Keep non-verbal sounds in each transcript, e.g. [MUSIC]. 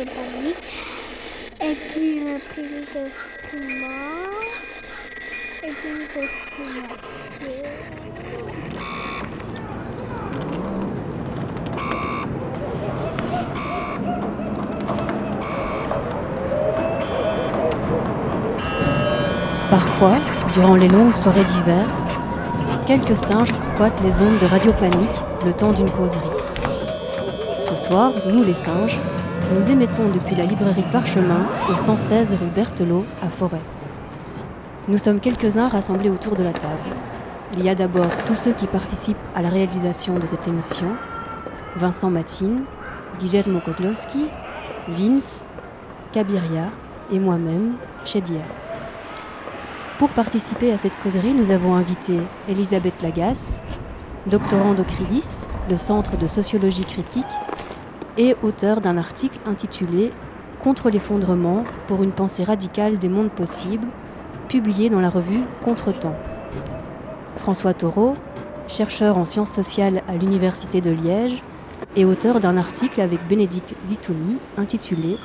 Et puis. Et puis. Parfois, durant les longues soirées d'hiver, quelques singes squattent les ondes de Radio Panique le temps d'une causerie. Ce soir, nous les singes, nous émettons depuis la librairie Parchemin au 116 rue Berthelot à Forêt. Nous sommes quelques-uns rassemblés autour de la table. Il y a d'abord tous ceux qui participent à la réalisation de cette émission Vincent Matine, Guillermo Kozlowski, Vince, Kabiria et moi-même, Chedia. Pour participer à cette causerie, nous avons invité Elisabeth Lagasse, doctorant d'Ocridis, le Centre de sociologie critique, et auteur d'un article intitulé Contre l'effondrement pour une pensée radicale des mondes possibles, publié dans la revue Contretemps. François Taureau, chercheur en sciences sociales à l'Université de Liège, et auteur d'un article avec Bénédicte Zitouni intitulé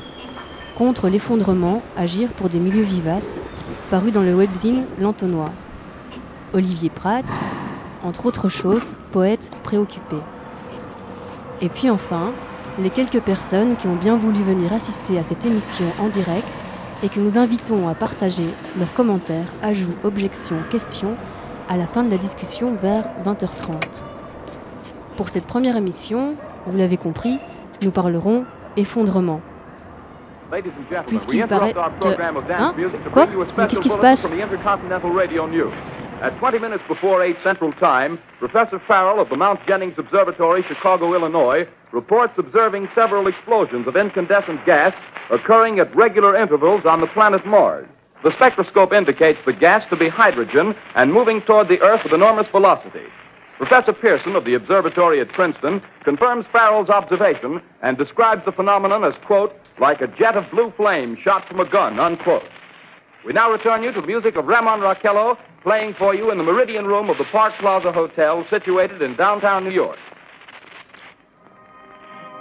Contre l'effondrement, agir pour des milieux vivaces, paru dans le webzine L'Entonnoir. Olivier Pratt, entre autres choses, poète préoccupé. Et puis enfin, les quelques personnes qui ont bien voulu venir assister à cette émission en direct et que nous invitons à partager leurs commentaires, ajouts, objections, questions à la fin de la discussion vers 20h30. Pour cette première émission, vous l'avez compris, nous parlerons effondrement. Puisqu'il paraît que... Hein Quoi Mais qu'est-ce qui se passe At 20 minutes before 8 Central Time, Professor Farrell of the Mount Jennings Observatory, Chicago, Illinois, reports observing several explosions of incandescent gas occurring at regular intervals on the planet Mars. The spectroscope indicates the gas to be hydrogen and moving toward the Earth with enormous velocity. Professor Pearson of the observatory at Princeton confirms Farrell's observation and describes the phenomenon as, quote, like a jet of blue flame shot from a gun, unquote. We now return you to music of Ramon Raquello playing for you in the Meridian Room of the Park Plaza Hotel situated in downtown New York.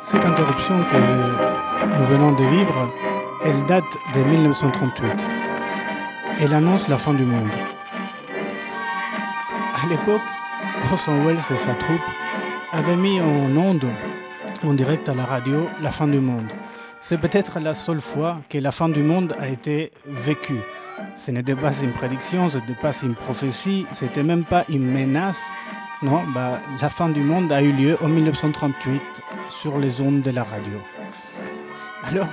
Cette interruption que nous venons de vivre, elle date de 1938. Elle annonce la fin du monde. À l'époque, Orson Welles et sa troupe avaient mis en onde, en direct à la radio, la fin du monde. C'est peut-être la seule fois que la fin du monde a été vécue. Ce n'était pas une prédiction, ce n'était pas une prophétie, c'était même pas une menace. Non, bah, la fin du monde a eu lieu en 1938 sur les ondes de la radio. Alors,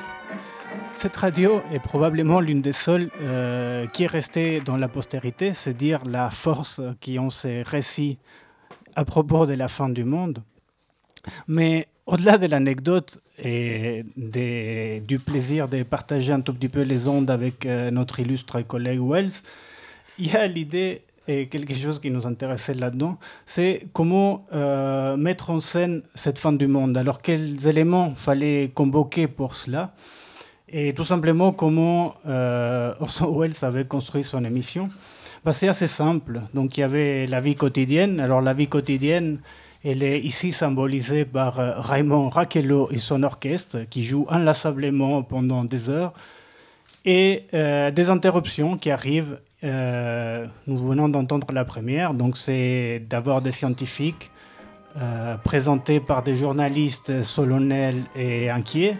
cette radio est probablement l'une des seules euh, qui est restée dans la postérité, c'est dire la force qui ont ces récits à propos de la fin du monde. Mais au-delà de l'anecdote et du plaisir de partager un tout petit peu les ondes avec euh, notre illustre collègue Wells, il y a l'idée et quelque chose qui nous intéressait là-dedans, c'est comment euh, mettre en scène cette fin du monde. Alors quels éléments fallait convoquer pour cela? Et tout simplement comment euh, Orson Welles avait construit son émission? Bah, c'est assez simple. Donc il y avait la vie quotidienne. Alors la vie quotidienne, elle est ici symbolisée par euh, Raymond Raquello et son orchestre qui joue inlassablement pendant des heures et euh, des interruptions qui arrivent. nous venons d'entendre la première, donc c'est d'abord des scientifiques présentés par des journalistes solennels et inquiets.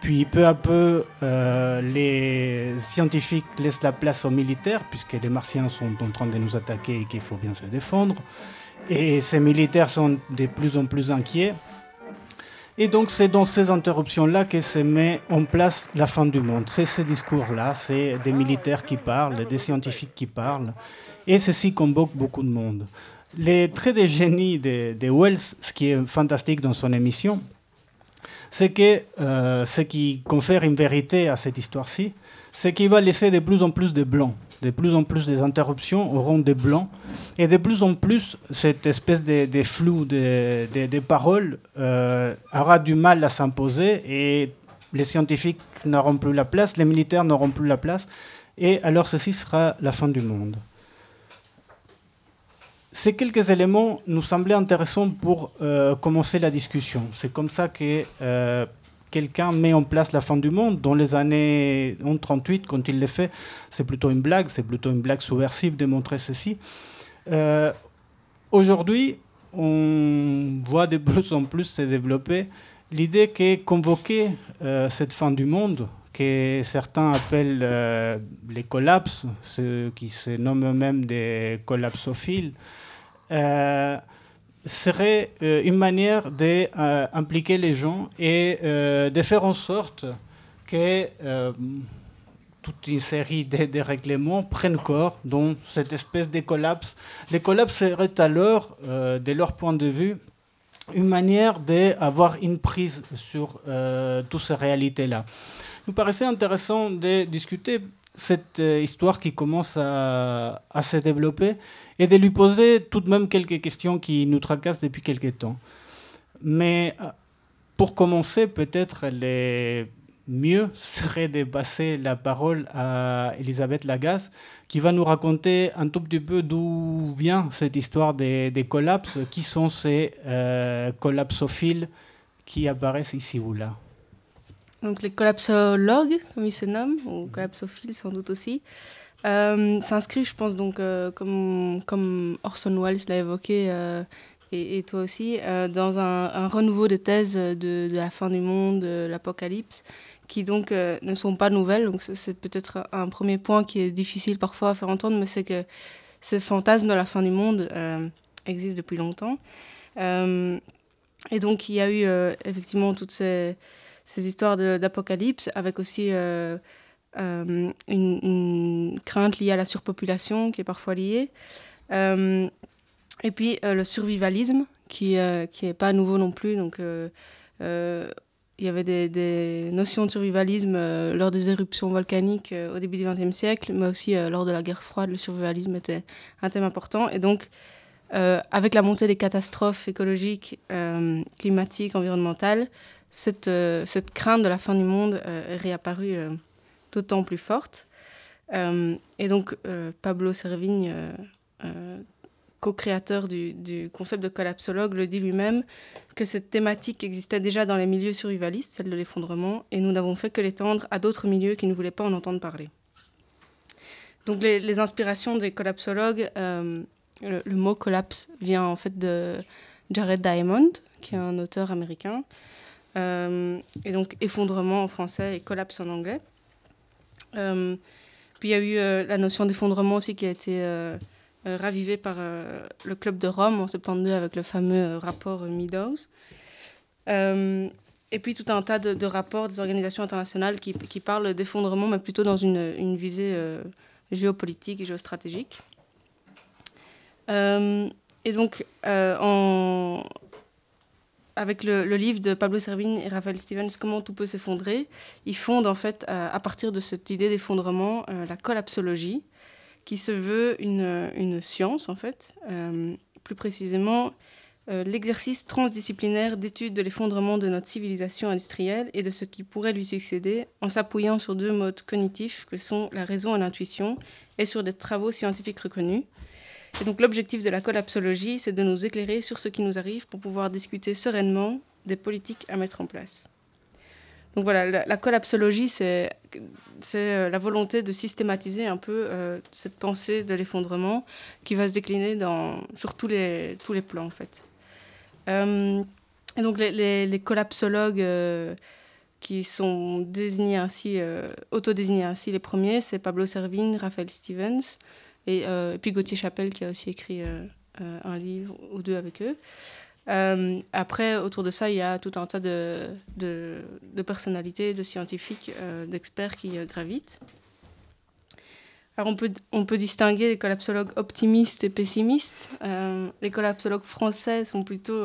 Puis peu à peu, euh, les scientifiques laissent la place aux militaires, puisque les Martiens sont en train de nous attaquer et qu'il faut bien se défendre. Et ces militaires sont de plus en plus inquiets. Et donc c'est dans ces interruptions-là que se met en place la fin du monde. C'est ces discours-là, c'est des militaires qui parlent, des scientifiques qui parlent. Et ceci convoque beaucoup de monde. Les traits de génie de, Wells, ce qui est fantastique dans son émission, c'est que euh, ce qui confère une vérité à cette histoire-ci, c'est qu'il va laisser de plus en plus de blancs. De plus en plus des interruptions auront des blancs, et de plus en plus cette espèce de, flou des paroles euh, aura du mal à s'imposer, et les scientifiques n'auront plus la place, les militaires n'auront plus la place, et alors ceci sera la fin du monde. Ces quelques éléments nous semblaient intéressants pour euh, commencer la discussion. C'est comme ça que euh, quelqu'un met en place la fin du monde. Dans les années 38, quand il le fait, c'est plutôt une blague, c'est plutôt une blague subversive de montrer ceci. Euh, aujourd'hui, on voit de plus en plus se développer l'idée que convoquer cette fin du monde, que certains appellent les collapses, ceux qui se nomment eux-mêmes des collapsophiles, euh, serait euh, une manière d'impliquer les gens et euh, de faire en sorte que toute une série de, règlements prennent corps dans cette espèce de collapse. Les collapses seraient alors, de leur point de vue, une manière d'avoir une prise sur toutes ces réalités-là. Il nous paraissait intéressant de discuter cette histoire qui commence à se développer et de lui poser tout de même quelques questions qui nous tracassent depuis quelques temps. Mais euh, pour commencer, peut-être le mieux [LAUGHS] serait de passer la parole à Elisabeth Lagasse, qui va nous raconter un tout petit peu d'où vient cette histoire des, collapses, qui sont ces euh, collapsophiles qui apparaissent ici ou là? Donc les collapsologues, comme ils se nomment, ou collapsophiles sans doute aussi, euh, s'inscrit, je pense, donc, euh, comme, comme Orson Welles l'a évoqué, euh, et, toi aussi, dans un, renouveau des thèses de, la fin du monde, de l'apocalypse, qui donc ne sont pas nouvelles. Donc c'est peut-être un premier point qui est difficile parfois à faire entendre, mais c'est que ce fantasme de la fin du monde existe depuis longtemps. et donc il y a eu effectivement toutes ces, ces histoires d'apocalypse, avec aussi euh, une, crainte liée à la surpopulation qui est parfois liée. Euh, et puis euh, le survivalisme qui qui est pas nouveau non plus. Donc il y avait des, des, notions de survivalisme lors des éruptions volcaniques au début du XXe siècle, mais aussi lors de la guerre froide, le survivalisme était un thème important. Et donc, avec la montée des catastrophes écologiques, climatiques, environnementales, cette, cette crainte de la fin du monde est réapparue d'autant plus forte. Euh, et donc, euh, Pablo Servigne, euh, co-créateur du, concept de collapsologue, le dit lui-même que cette thématique existait déjà dans les milieux survivalistes, celle de l'effondrement, et nous n'avons fait que l'étendre à d'autres milieux qui ne voulaient pas en entendre parler. Donc, les, inspirations des collapsologues, le, mot collapse vient en fait de Jared Diamond, qui est un auteur américain, et donc effondrement en français et collapse en anglais. Euh, puis il y a eu euh, la notion d'effondrement aussi qui a été euh, ravivée par le Club de Rome en 72 avec le fameux rapport Meadows. et puis tout un tas de, rapports des organisations internationales qui, parlent d'effondrement, mais plutôt dans une, une visée géopolitique et géostratégique. et donc, en, avec le, livre de Pablo Servigne et Raphaël Stevens, Comment tout peut s'effondrer, ils fondent en fait, euh, à partir de cette idée d'effondrement, euh, la collapsologie, qui se veut une, science en fait, euh, plus précisément l'exercice transdisciplinaire d'étude de l'effondrement de notre civilisation industrielle et de ce qui pourrait lui succéder en s'appuyant sur deux modes cognitifs que sont la raison et l'intuition et sur des travaux scientifiques reconnus. Et donc l'objectif de la collapsologie, c'est de nous éclairer sur ce qui nous arrive pour pouvoir discuter sereinement des politiques à mettre en place. Donc voilà, la, collapsologie, c'est euh, la volonté de systématiser un peu euh, cette pensée de l'effondrement qui va se décliner dans, sur tous les, tous les plans en fait. Euh, et donc les, les, collapsologues qui sont désignés ainsi, autodésignés ainsi les premiers, c'est Pablo Servigne, Raphaël Stevens, euh, et, puis Gauthier Chapelle qui a aussi écrit euh, euh, un livre ou deux avec eux. après, autour de ça, il y a tout un tas de, de, personnalités, de scientifiques, d'experts qui gravitent. Alors on peut, on peut distinguer les collapsologues optimistes et pessimistes. les collapsologues français sont plutôt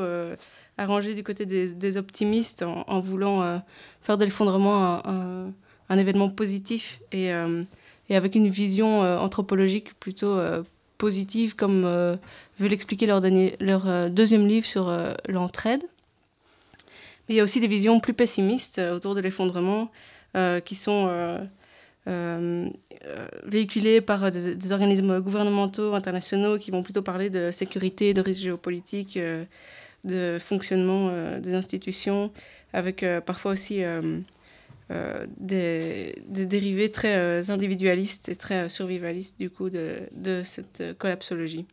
arrangés du côté des, optimistes en, voulant faire de l'effondrement un, un, événement positif et et avec une vision anthropologique plutôt positive, comme veut l'expliquer leur, deuxième livre sur l'entraide. Mais il y a aussi des visions plus pessimistes autour de l'effondrement qui sont euh, euh, véhiculés par des, organismes gouvernementaux internationaux qui vont plutôt parler de sécurité, de risques géopolitiques, euh, de fonctionnement des institutions, avec parfois aussi des, des, dérivés très individualistes et très survivalistes du coup de, de, cette collapsologie.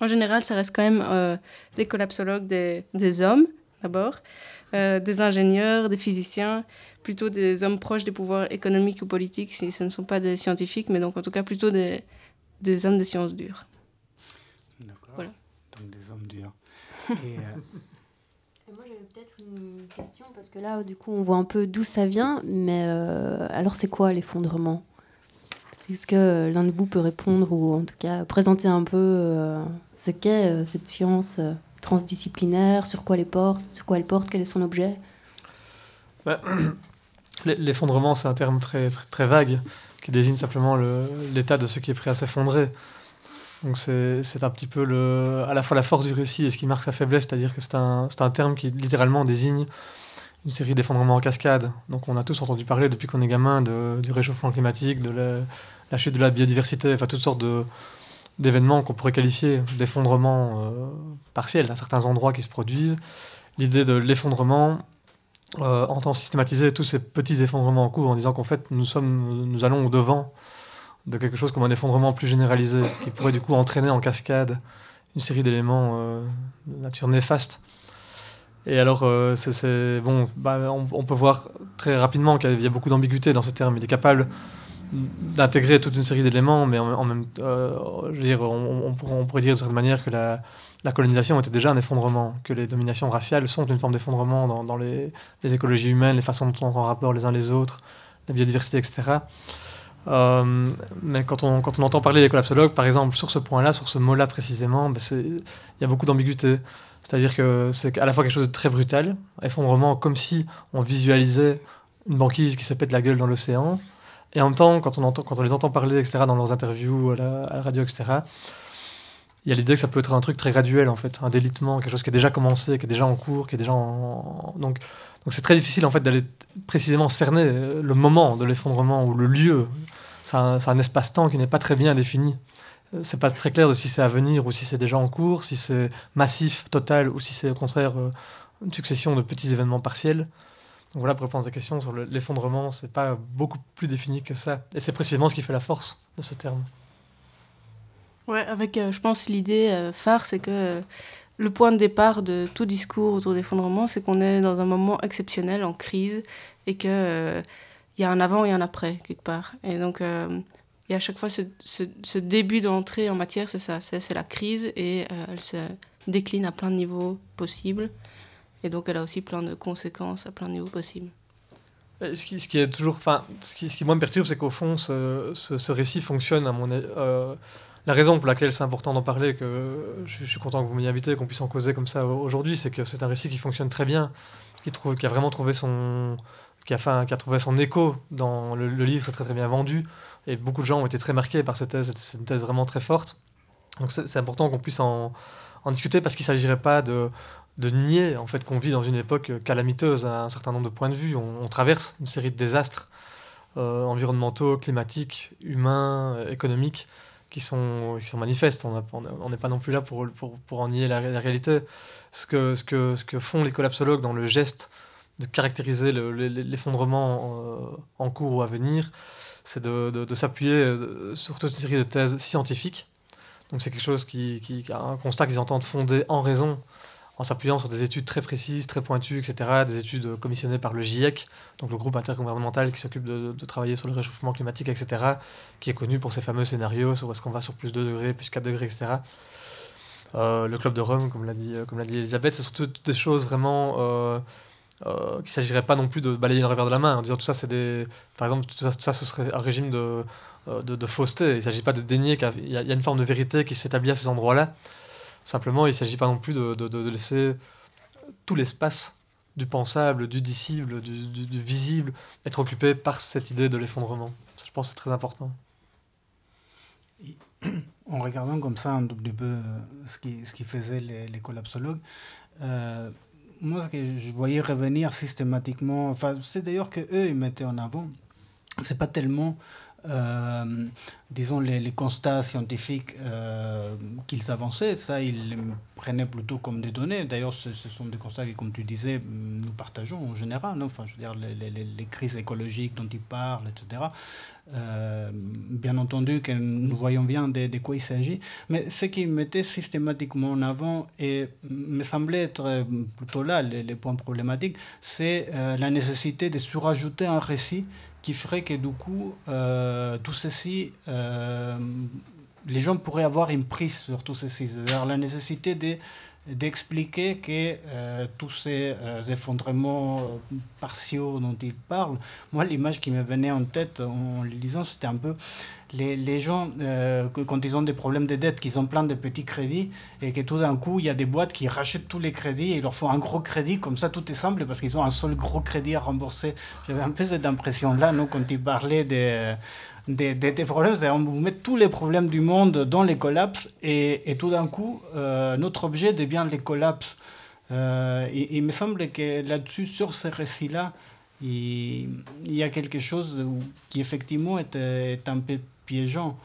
En général, ça reste quand même les collapsologues des, des hommes, d'abord, des ingénieurs, des physiciens, plutôt des hommes proches des pouvoirs économiques ou politiques, si ce ne sont pas des scientifiques, mais donc en tout cas plutôt des, des hommes des sciences dures. D'accord. Voilà. Donc des hommes durs. Et, euh, une question, parce que là du coup on voit un peu d'où ça vient, mais euh, alors c'est quoi l'effondrement? Est-ce que l'un de vous peut répondre, ou en tout cas présenter un peu euh, ce qu'est cette science transdisciplinaire, sur quoi, elle porte, sur quoi elle porte, quel est son objet? Bah, [CLEARS THROAT] L'effondrement, c'est un terme très, très, vague qui désigne simplement l'état de ce qui est prêt à s'effondrer. Donc c'est un petit peu le, à la fois la force du récit et ce qui marque sa faiblesse, c'est-à-dire que c'est un, un, terme qui littéralement désigne une série d'effondrements en cascade. Donc on a tous entendu parler depuis qu'on est gamin de, du réchauffement climatique, de la, chute de la biodiversité, enfin toutes sortes d'événements qu'on pourrait qualifier d'effondrements euh, partiels à certains endroits qui se produisent. L'idée de l'effondrement, euh, entend systématiser tous ces petits effondrements en cours en disant qu'en fait nous, sommes, nous allons au devant de quelque chose comme un effondrement plus généralisé qui pourrait du coup entraîner en cascade une série d'éléments euh, de nature néfaste. Et alors, euh, c'est bon, bah, on, peut voir très rapidement qu'il y a beaucoup d'ambiguïté dans ce terme. Il est capable d'intégrer toute une série d'éléments, mais en, même dire, on, pourrait dire de certaine manière que la, colonisation était déjà un effondrement, que les dominations raciales sont une forme d'effondrement dans, les, écologies humaines, les façons dont on en rapport les uns les autres, la biodiversité, etc. Euh, mais quand on, quand on entend parler des collapsologues, par exemple, sur ce point-là, sur ce mot-là précisément, ben il y a beaucoup d'ambiguïté. C'est-à-dire que c'est à la fois quelque chose de très brutal, effondrement, comme si on visualisait une banquise qui se pète la gueule dans l'océan, et en même temps, quand on, entend, quand on les entend parler, etc., dans leurs interviews à la, radio, etc., il y a l'idée que ça peut être un truc très graduel en fait, un délitement, quelque chose qui est déjà commencé, qui est déjà en cours, qui est déjà en... donc donc c'est très difficile en fait d'aller précisément cerner le moment de l'effondrement ou le lieu. C'est un, espace-temps qui n'est pas très bien défini. C'est pas très clair de si c'est à venir ou si c'est déjà en cours, si c'est massif, total ou si c'est au contraire euh, une succession de petits événements partiels. Donc voilà, pour répondre à ta question sur l'effondrement, c'est pas beaucoup plus défini que ça. Et c'est précisément ce qui fait la force de ce terme. Ouais, avec, euh, je pense, l'idée euh, phare, c'est que euh, le point de départ de tout discours autour de l'effondrement, c'est qu'on est dans un moment exceptionnel, en crise, et qu'il il y a un avant et un après, quelque part. Et donc, y a à chaque fois ce, ce, début d'entrée en matière, c'est ça, c'est la crise, et elle se décline à plein de niveaux possibles. Et donc, elle a aussi plein de conséquences à plein de niveaux possibles. Ce qui, ce qui, est toujours, enfin, ce qui, ce qui moi me perturbe, c'est qu'au fond, ce, ce, récit fonctionne à mon, la raison pour laquelle c'est important d'en parler, que je, suis content que vous m'ayez invité, qu'on puisse en causer comme ça aujourd'hui, c'est que c'est un récit qui fonctionne très bien, qui, trouve, qui a vraiment trouvé son, qui a, trouvé son écho dans le, livre, très très bien vendu, et beaucoup de gens ont été très marqués par cette thèse, c'est une thèse vraiment très forte. Donc c'est important qu'on puisse en, discuter parce qu'il ne s'agirait pas de, nier en fait qu'on vit dans une époque calamiteuse à un certain nombre de points de vue. On, traverse une série de désastres euh, environnementaux, climatiques, humains, économiques qui sont, qui sont manifestes. On n'est pas non plus là pour, pour, pour en nier la, réalité. Ce que, ce, que, ce que font les collapsologues dans le geste de caractériser l'effondrement euh, en cours ou à venir, c'est de, s'appuyer euh, sur toute une série de thèses scientifiques. Donc c'est quelque chose qui, qui, un constat qu'ils entendent fonder en raison en s'appuyant sur des études très précises, très pointues, etc., des études commissionnées par le GIEC, donc le groupe intergouvernemental qui s'occupe de, travailler sur le réchauffement climatique, etc., qui est connu pour ses fameux scénarios sur est-ce qu'on va sur plus 2 degrés, plus 4 degrés, etc. Euh, le club de Rome, comme l'a dit, comme dit Elisabeth, c'est surtout des choses vraiment euh, qu'il ne s'agirait pas non plus de balayer d'un revers de la main en disant tout ça, c'est des. Par exemple, tout ça, tout ça, ce serait un régime de, de, de fausseté. Il ne s'agit pas de dénier qu'il y, a une forme de vérité qui s'établit à ces endroits-là. Simplement, il ne s'agit pas non plus de, de, de laisser tout l'espace du pensable, du dissible, du, du, visible, être occupé par cette idée de l'effondrement. Je pense que c'est très important. En regardant comme ça un petit peu euh, ce qui, ce qui faisaient les, les collapsologues, euh, moi, ce que je voyais revenir systématiquement, enfin, c'est d'ailleurs que eux ils mettaient en avant, c'est pas tellement euh, disons, les, les, constats scientifiques euh, qu'ils avançaient, ça, ils les prenaient plutôt comme des données. D'ailleurs, ce, ce, sont des constats que, comme tu disais, nous partageons en général. Enfin, je veux dire, les, les, les, crises écologiques dont ils parlent, etc. Euh, bien entendu que nous voyons bien de, de quoi il s'agit. Mais ce qu'ils mettaient systématiquement en avant, et me semblait être plutôt là les, points problématiques, c'est la nécessité de surajouter un récit qui ferait que du coup, euh, tout ceci, euh, les gens pourraient avoir une prise sur tout ceci. C'est-à-dire la nécessité de d'expliquer que euh, tous ces effondrements partiaux dont ils parlent, moi l'image qui me venait en tête en le lisant, c'était un peu les, les gens, euh, quand ils ont des problèmes de dette, qu'ils ont plein de petits crédits, et que tout d'un coup, il y a des boîtes qui rachètent tous les crédits et ils leur font un gros crédit, comme ça tout est simple, parce qu'ils ont un seul gros crédit à rembourser. J'avais un peu cette impression-là, non, quand ils parlaient des, des, des, problèmes, on vous met tous les problèmes du monde dans les collapses, et, et tout d'un coup, euh, notre objet devient les collapses. Euh, il, me semble que là-dessus, sur ces récits-là, il, y a quelque chose qui effectivement est, est un peu piégeant.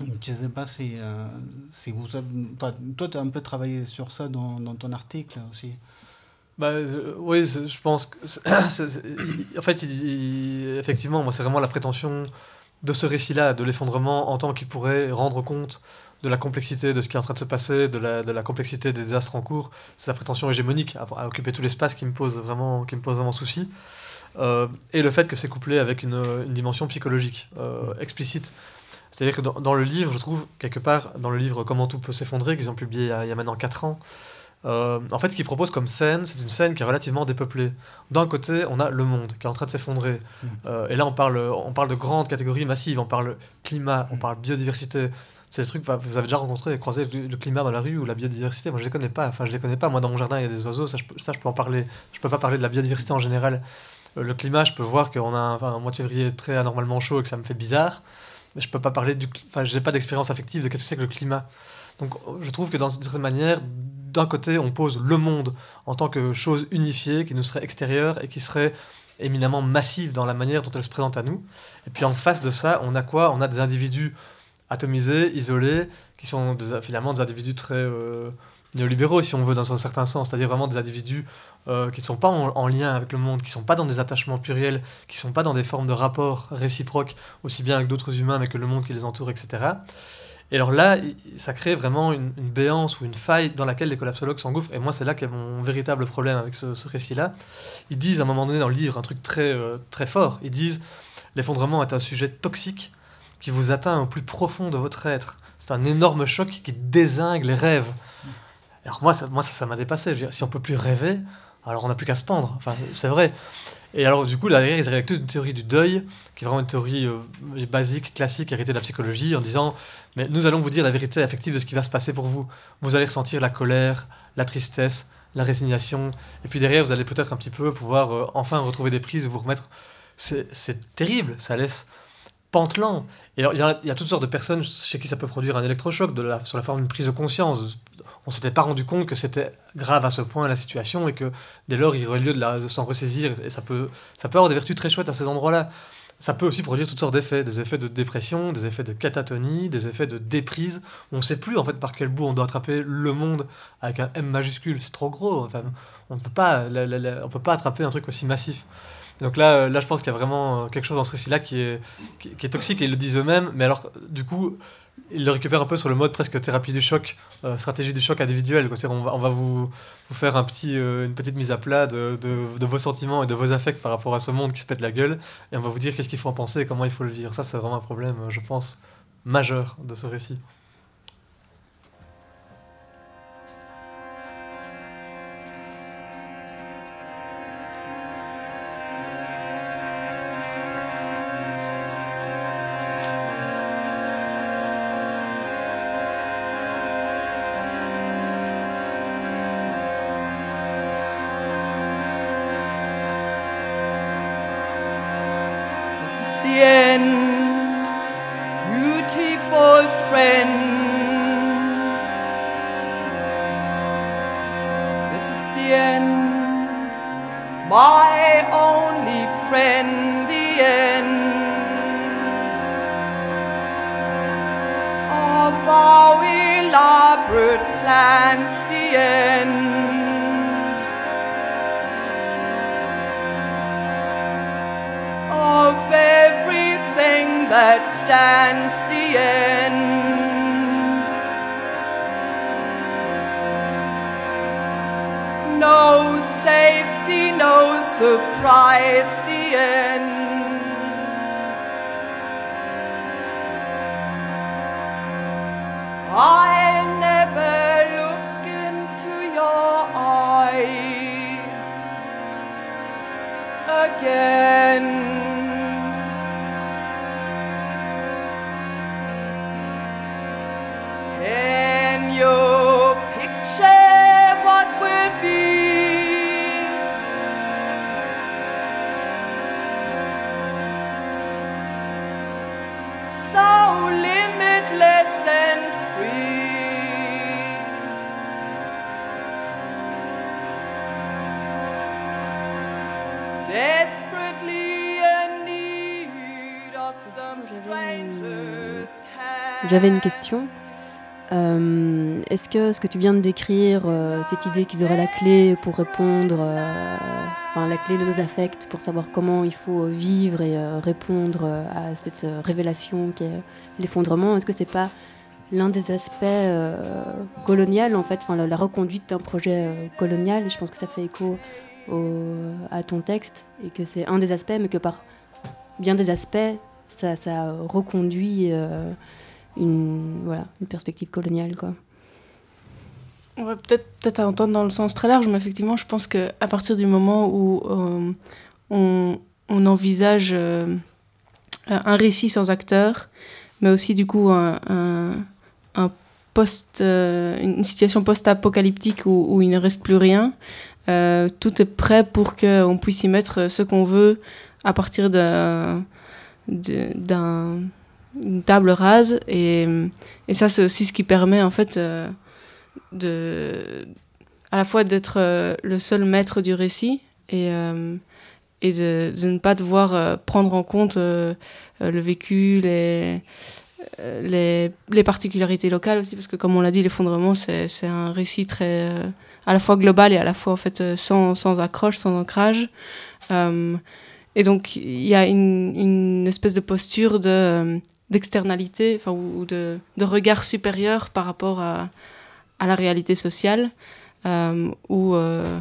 Je ne sais pas si, euh, si vous avez, enfin, toi, tu as un peu travaillé sur ça dans, dans ton article aussi. Bah, euh, oui, je pense que. [COUGHS] en fait, il- effectivement, moi, c'est vraiment la prétention de ce récit-là, de l'effondrement, en tant qu'il pourrait rendre compte de la complexité de ce qui est en train de se passer, de la, de la complexité des désastres en cours. C'est la prétention hégémonique à, à occuper tout l'espace qui qui me pose vraiment souci. Euh, et le fait que c'est couplé avec une, une dimension psychologique euh, explicite. C'est-à-dire que dans, dans le livre, je trouve, quelque part, dans le livre Comment tout peut s'effondrer, qu'ils ont publié il y a, il y a maintenant 4 ans, euh, en fait, ce qu'ils proposent comme scène, c'est une scène qui est relativement dépeuplée. D'un côté, on a le monde qui est en train de s'effondrer. Mm. Et là, on parle, on parle de grandes catégories massives. On parle climat, on Mm. parle biodiversité. C'est des trucs, bah, vous avez déjà rencontré et croisé le, le climat dans la rue ou la biodiversité. Moi, je les connais pas. Enfin, je les connais pas. Moi, dans mon jardin, il y a des oiseaux. Ça, je, peux- ça, je peux en parler. Je peux pas parler de la biodiversité en général. Le climat, je peux voir qu'on a un, un mois de février très anormalement chaud et que ça me fait bizarre. Mais je peux pas parler du. Enfin, j'ai pas d'expérience affective de qu'est-ce que c'est que le climat. Donc, je trouve que dans certaine manière, d'un côté, on pose le monde en tant que chose unifiée qui nous serait extérieure et qui serait éminemment massive dans la manière dont elle se présente à nous. Et puis en face de ça, on a quoi? On a des individus atomisés, isolés, qui sont des- finalement des individus très euh, néolibéraux, si on veut, dans un certain sens, c'est-à-dire vraiment des individus euh, qui ne sont pas en, en lien avec le monde, qui ne sont pas dans des attachements pluriels, qui ne sont pas dans des formes de rapports réciproques, aussi bien avec d'autres humains, mais que le monde qui les entoure, etc. Et alors là, ça crée vraiment une, béance ou une faille dans laquelle les collapsologues s'engouffrent. Et moi, c'est là qu'est mon véritable problème avec ce, ce récit-là. Ils disent à un moment donné dans le livre un truc très, euh, très fort. Ils disent l'effondrement est un sujet toxique qui vous atteint au plus profond de votre être. C'est un énorme choc qui désingue les rêves. Alors moi, ça, moi, ça, m'a dépassé. Si on peut plus rêver, alors on n'a plus qu'à se pendre. Enfin, c'est vrai. Et alors, du coup, derrière, ils arrivent avec toute une théorie du deuil, qui est vraiment une théorie euh, basique, classique, héritée de la psychologie, en disant Mais nous allons vous dire la vérité affective de ce qui va se passer pour vous. Vous allez ressentir la colère, la tristesse, la résignation, et puis derrière, vous allez peut-être un petit peu pouvoir euh, enfin retrouver des prises, vous remettre. C'est terrible, ça laisse Et alors, il y, a- toutes sortes de personnes chez qui ça peut produire un électrochoc sur la forme d'une prise de conscience. On s'était pas rendu compte que c'était grave à ce point la situation et que dès lors il y aurait lieu de, s'en ressaisir. Et ça peut, ça peut avoir des vertus très chouettes à ces endroits-là. Ça peut aussi produire toutes sortes d'effets, des effets de dépression, des effets de catatonie, des effets de déprise. On ne sait plus en fait par quel bout on doit attraper le monde avec un M majuscule. C'est trop gros. On ne peut pas, peut pas attraper un truc aussi massif. Donc là, euh, là, je pense qu'il y a vraiment euh, quelque chose dans ce récit-là qui est, qui, est toxique et ils le disent eux-mêmes. Mais alors, du coup, ils le récupèrent un peu sur le mode presque thérapie du choc, euh, stratégie du choc individuel. quoi. On va, on va vous, vous faire un petit, une petite mise à plat de, de- de vos sentiments et de vos affects par rapport à ce monde qui se pète la gueule. Et on va vous dire qu'est-ce qu'il faut en penser et comment il faut le vivre. Ça, c'est vraiment un problème, je pense, majeur de ce récit. J'avais une question. Euh, Est-ce que ce que tu viens de décrire, euh, cette idée qu'ils auraient la clé pour répondre, euh, la clé de nos affects pour savoir comment il faut vivre et répondre à cette révélation qui est l'effondrement, est-ce que c'est pas l'un des aspects colonial en fait, la, reconduite d'un projet colonial? Je pense que ça fait écho à ton texte et que c'est un des aspects, mais que par bien des aspects, ça, reconduit une, voilà, une perspective coloniale. Quoi. On va peut-être à entendre dans le sens très large, mais effectivement, je pense que à partir du moment où euh, on, envisage euh, un récit sans acteur, mais aussi du coup un, un, euh, une situation post-apocalyptique où, où il ne reste plus rien, tout est prêt pour qu'on puisse y mettre ce qu'on veut à partir d'un d'une table rase et, et ça c'est aussi ce qui permet en fait euh, de à la fois d'être euh, le seul maître du récit et, euh, et de, de ne pas devoir prendre en compte le vécu, les, les, particularités locales aussi, parce que comme on l'a dit, l'effondrement, c'est un récit très à la fois global et à la fois en fait, sans, sans accroche, sans ancrage. Et donc, il y a une, une espèce de posture de, d'externalité, enfin, ou, de, de regard supérieur par rapport à, à la réalité sociale, euh, où euh,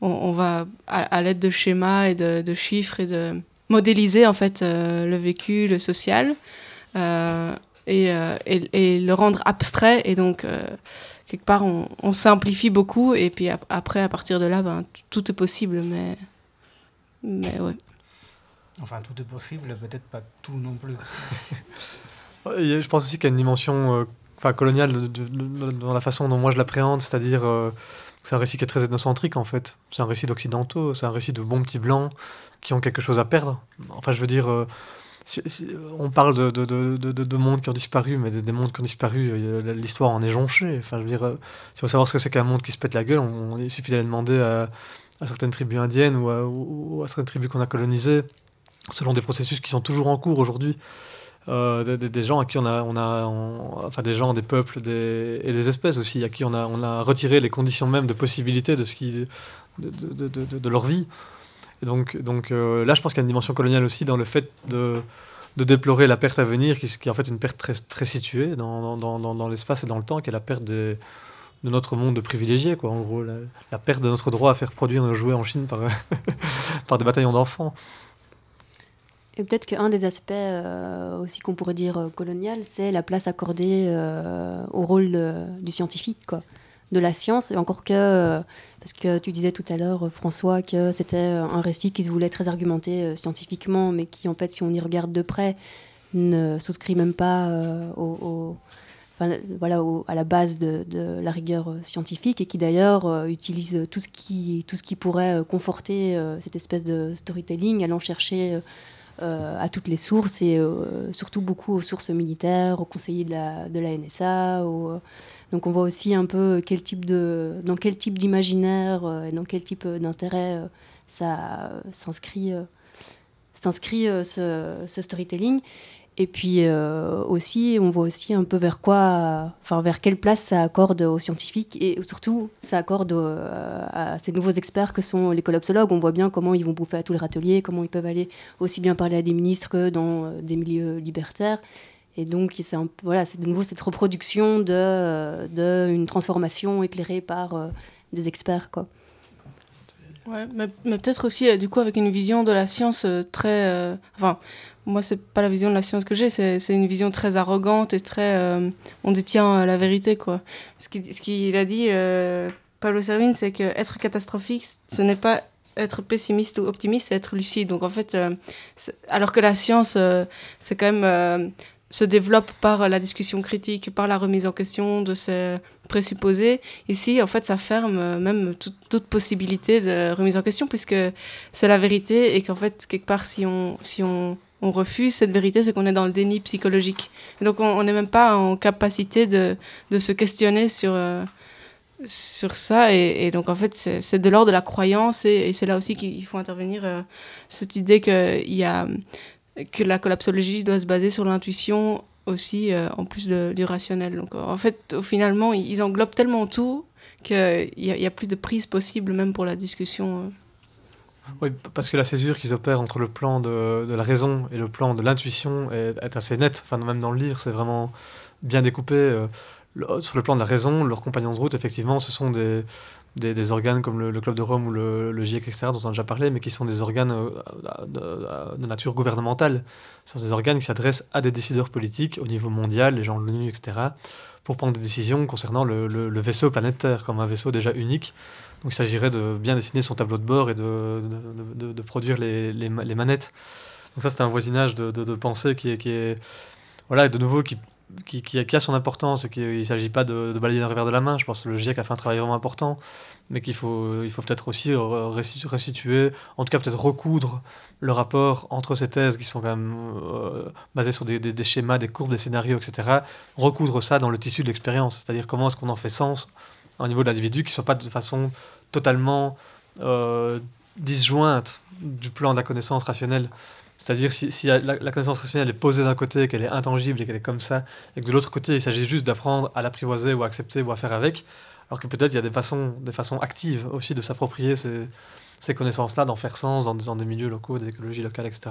on, va, à, l'aide de schémas et de, chiffres et de modéliser en fait euh, le vécu, le social, et, et, le rendre abstrait. Et donc, quelque part, on, on simplifie beaucoup, et puis ap- après, à partir de là, ben, tout est possible, mais, mais ouais. Enfin, tout est possible, peut-être pas tout non plus. [LAUGHS] Je pense aussi qu'il y a une dimension euh, enfin, coloniale dans la façon dont moi je l'appréhende, c'est-à-dire euh, c'est un récit qui est très ethnocentrique en fait. C'est un récit d'occidentaux, c'est un récit de bons petits blancs qui ont quelque chose à perdre. Enfin, je veux dire, euh, on parle de, de, de, de, de mondes qui ont disparu, mais des, des mondes qui ont disparu, euh, l'histoire en est jonchée. Enfin, je veux dire, si on veut savoir ce que c'est qu'un monde qui se pète la gueule, il suffit d'aller demander à, à certaines tribus indiennes ou à, ou à certaines tribus qu'on a colonisées, selon des processus qui sont toujours en cours aujourd'hui. Euh, des, gens à qui on a, on a enfin des gens, des peuples et des espèces aussi, à qui on a, on a retiré les conditions même de possibilité de, ce qui, de, de, de, de- leur vie. Et donc, donc euh, là, je pense qu'il y a une dimension coloniale aussi dans le fait de, déplorer la perte à venir, qui, qui est en fait une perte très, très située dans, dans, dans, dans l'espace et dans le temps, qui est la perte des, de notre monde de privilégiés, quoi, en gros, la, la perte de notre droit à faire produire nos jouets en Chine par, [LAUGHS] par des bataillons d'enfants. Et peut-être qu'un des aspects euh, aussi qu'on pourrait dire euh, colonial, c'est la place accordée euh, au rôle du scientifique, de la science. Et encore que, parce que tu disais tout à l'heure, François, que c'était un récit qui se voulait très argumenté scientifiquement, mais qui, en fait, si on y regarde de près, ne souscrit même pas à la base de, la rigueur scientifique et qui d'ailleurs utilise tout ce qui, pourrait conforter cette espèce de storytelling, allant chercher euh, à toutes les sources et euh, surtout beaucoup aux sources militaires, aux conseillers de la, NSA. euh, donc on voit aussi un peu dans quel type d'imaginaire et dans quel type d'intérêt ça s'inscrit ce, storytelling. Et puis euh, aussi, on voit aussi un peu vers quoi, enfin vers quelle place ça accorde aux scientifiques et surtout ça accorde euh, à ces nouveaux experts que sont les collapsologues. On voit bien comment ils vont bouffer à tous les râteliers, comment ils peuvent aller aussi bien parler à des ministres que dans euh, des milieux libertaires. Et donc c'est de nouveau cette reproduction de, de une transformation éclairée par des experts quoi. Ouais, mais, mais peut-être aussi du coup avec une vision de la science très, enfin moi, c'est pas la vision de la science que j'ai, c'est une vision très arrogante et très. Euh, on détient la vérité, quoi. Ce qu'il ce qu'il a dit, euh, Pablo Servine, c'est que être catastrophique, ce n'est pas être pessimiste ou optimiste, c'est être lucide. Donc, en fait, euh, alors que la science, c'est quand même. se développe par la discussion critique, par la remise en question de ces présupposés. Ici, en fait, ça ferme même toute, toute possibilité de remise en question, puisque c'est la vérité et qu'en fait, quelque part, si on, si on on refuse cette vérité, c'est qu'on est dans le déni psychologique. donc on n'est même pas en capacité de, se questionner sur, euh, sur ça. Et, donc en fait, c'est de l'ordre de la croyance et, c'est là aussi qu'il faut intervenir euh, cette idée que, y a, que la collapsologie doit se baser sur l'intuition aussi, euh, en plus du rationnel. Donc en fait, finalement, ils englobent tellement tout qu'il n'y a, plus de prise possible même pour la discussion. Oui, parce que la césure qu'ils opèrent entre le plan de, la raison et le plan de l'intuition est, assez nette. Enfin, même dans le livre, c'est vraiment bien découpé. Euh, sur le plan de la raison, leurs compagnons de route, effectivement, ce sont des, des, organes comme le, Club de Rome ou le, GIEC, etc., dont on a déjà parlé, mais qui sont des organes euh, de, nature gouvernementale. Ce sont des organes qui s'adressent à des décideurs politiques au niveau mondial, les gens de l'ONU, etc., pour prendre des décisions concernant le vaisseau planétaire, comme un vaisseau déjà unique donc il s'agirait de bien dessiner son tableau de bord et de, de, de, produire les, les, les, manettes. Donc ça, c'est un voisinage de, pensée qui est, qui est, voilà, de nouveau, qui, qui, qui, a, son importance et qu'il ne s'agit pas de, balayer d'un revers de la main. Je pense que le GIEC a fait un travail vraiment important, mais qu'il faut, il faut peut-être aussi restituer, en tout cas peut-être recoudre le rapport entre ces thèses qui sont quand même euh, basées sur des, des, des, schémas, des courbes, des scénarios, etc. Recoudre ça dans le tissu de l'expérience, c'est-à-dire comment est-ce qu'on en fait sens au niveau de l'individu qui ne soit pas de façon totalement euh, disjointe du plan de la connaissance rationnelle. C'est-à-dire si, si la, connaissance rationnelle est posée d'un côté, qu'elle est intangible et qu'elle est comme ça, et que de l'autre côté, il s'agit juste d'apprendre à l'apprivoiser ou à accepter ou à faire avec, alors que peut-être il y a des façons, des façons actives aussi de s'approprier ces, ces connaissances-là, d'en faire sens dans, dans, des milieux locaux, des écologies locales, etc.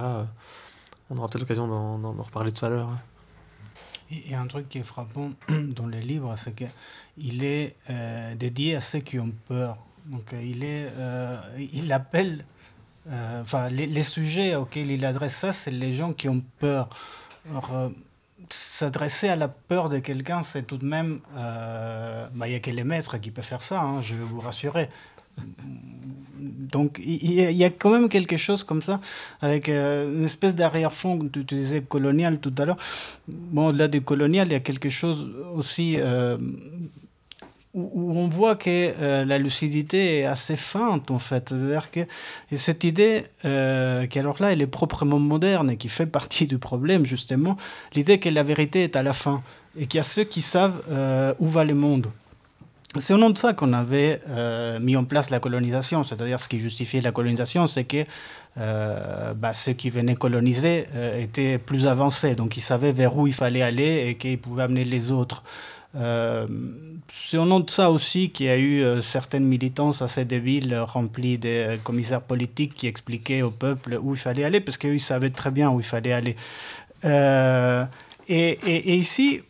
On aura peut-être l'occasion d'en reparler tout à l'heure. Et un truc qui est frappant [CLEARS THROAT] dans les livres, c'est qu'il est euh, dédié à ceux qui ont peur. Donc euh, il, est, euh, il appelle, enfin les, les, sujets auxquels il adresse ça, c'est les gens qui ont peur. Alors, s'adresser à la peur de quelqu'un, c'est tout de même, bah, il n'y a que les maîtres qui peuvent faire ça, hein, je vais vous rassurer donc il y, a quand même quelque chose comme ça, avec euh, une espèce d'arrière-fond, tu, disais colonial tout à l'heure. Bon, au-delà du colonial, il y a quelque chose aussi euh, où, on voit que euh, la lucidité est assez feinte, en fait. C'est-à-dire que cette idée, qui alors là, elle est proprement moderne et qui fait partie du problème, justement, l'idée que la vérité est à la fin et qu'il y a ceux qui savent où va le monde. C'est au nom de ça qu'on avait euh, mis en place la colonisation, c'est-à-dire ce qui justifiait la colonisation, c'est que euh, bah, ceux qui venaient coloniser euh, étaient plus avancés, donc ils savaient vers où il fallait aller et qu'ils pouvaient amener les autres. C'est au nom de ça aussi qu'il y a eu certaines militances assez débiles remplies de commissaires politiques qui expliquaient au peuple où il fallait aller, parce qu'eux, ils savaient très bien où il fallait aller. Et, et, ici,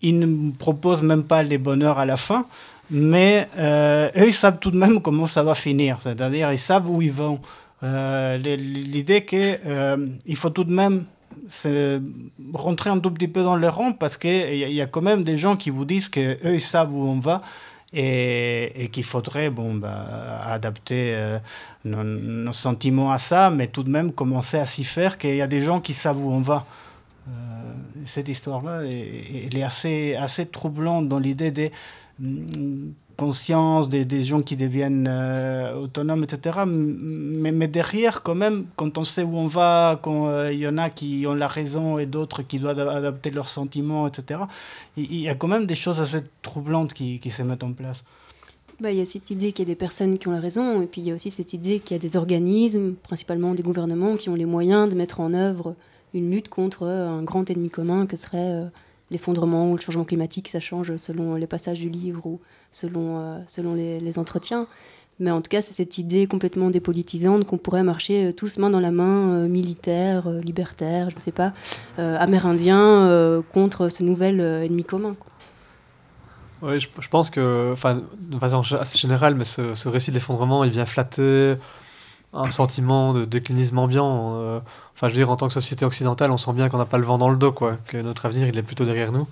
ils ne proposent même pas les bonheurs à la fin, mais euh, eux, ils savent tout de même comment ça va finir. C'est-à-dire, ils savent où ils vont. Euh, l'idée qu'il euh, faut tout de même rentrer un tout petit peu dans le rang parce qu'il y, y, a quand même des gens qui vous disent qu'eux, ils savent où on va et, qu'il faudrait bon, bah, adapter nos, nos, sentiments à ça, mais tout de même commencer à s'y faire qu'il y a des gens qui savent où on va. Euh, cette histoire-là, elle est assez, assez troublante dans l'idée des consciences, des, des, gens qui deviennent euh, autonomes, etc. Mais, mais, derrière, quand même, quand on sait où on va, quand euh, il y en a qui ont la raison et d'autres qui doivent adapter leurs sentiments, etc., il y a quand même des choses assez troublantes qui, qui se mettent en place. bah, il y a cette idée qu'il y a des personnes qui ont la raison, et puis il y a aussi cette idée qu'il y a des organismes, principalement des gouvernements, qui ont les moyens de mettre en œuvre une lutte contre un grand ennemi commun que serait euh, l'effondrement ou le changement climatique. Ça change selon les passages du livre selon, euh, selon les, entretiens. Mais en tout cas, c'est cette idée complètement dépolitisante qu'on pourrait marcher euh, tous main dans la main, militaire, libertaire, je ne sais pas, amérindien, contre ce nouvel ennemi commun. Oui, je, pense que, de façon assez générale, mais ce, récit d'effondrement, il vient flatter un sentiment de déclinisme ambiant. Euh, enfin, je veux dire, en tant que société occidentale, on sent bien qu'on n'a pas le vent dans le dos, quoi, que notre avenir, il est plutôt derrière nous.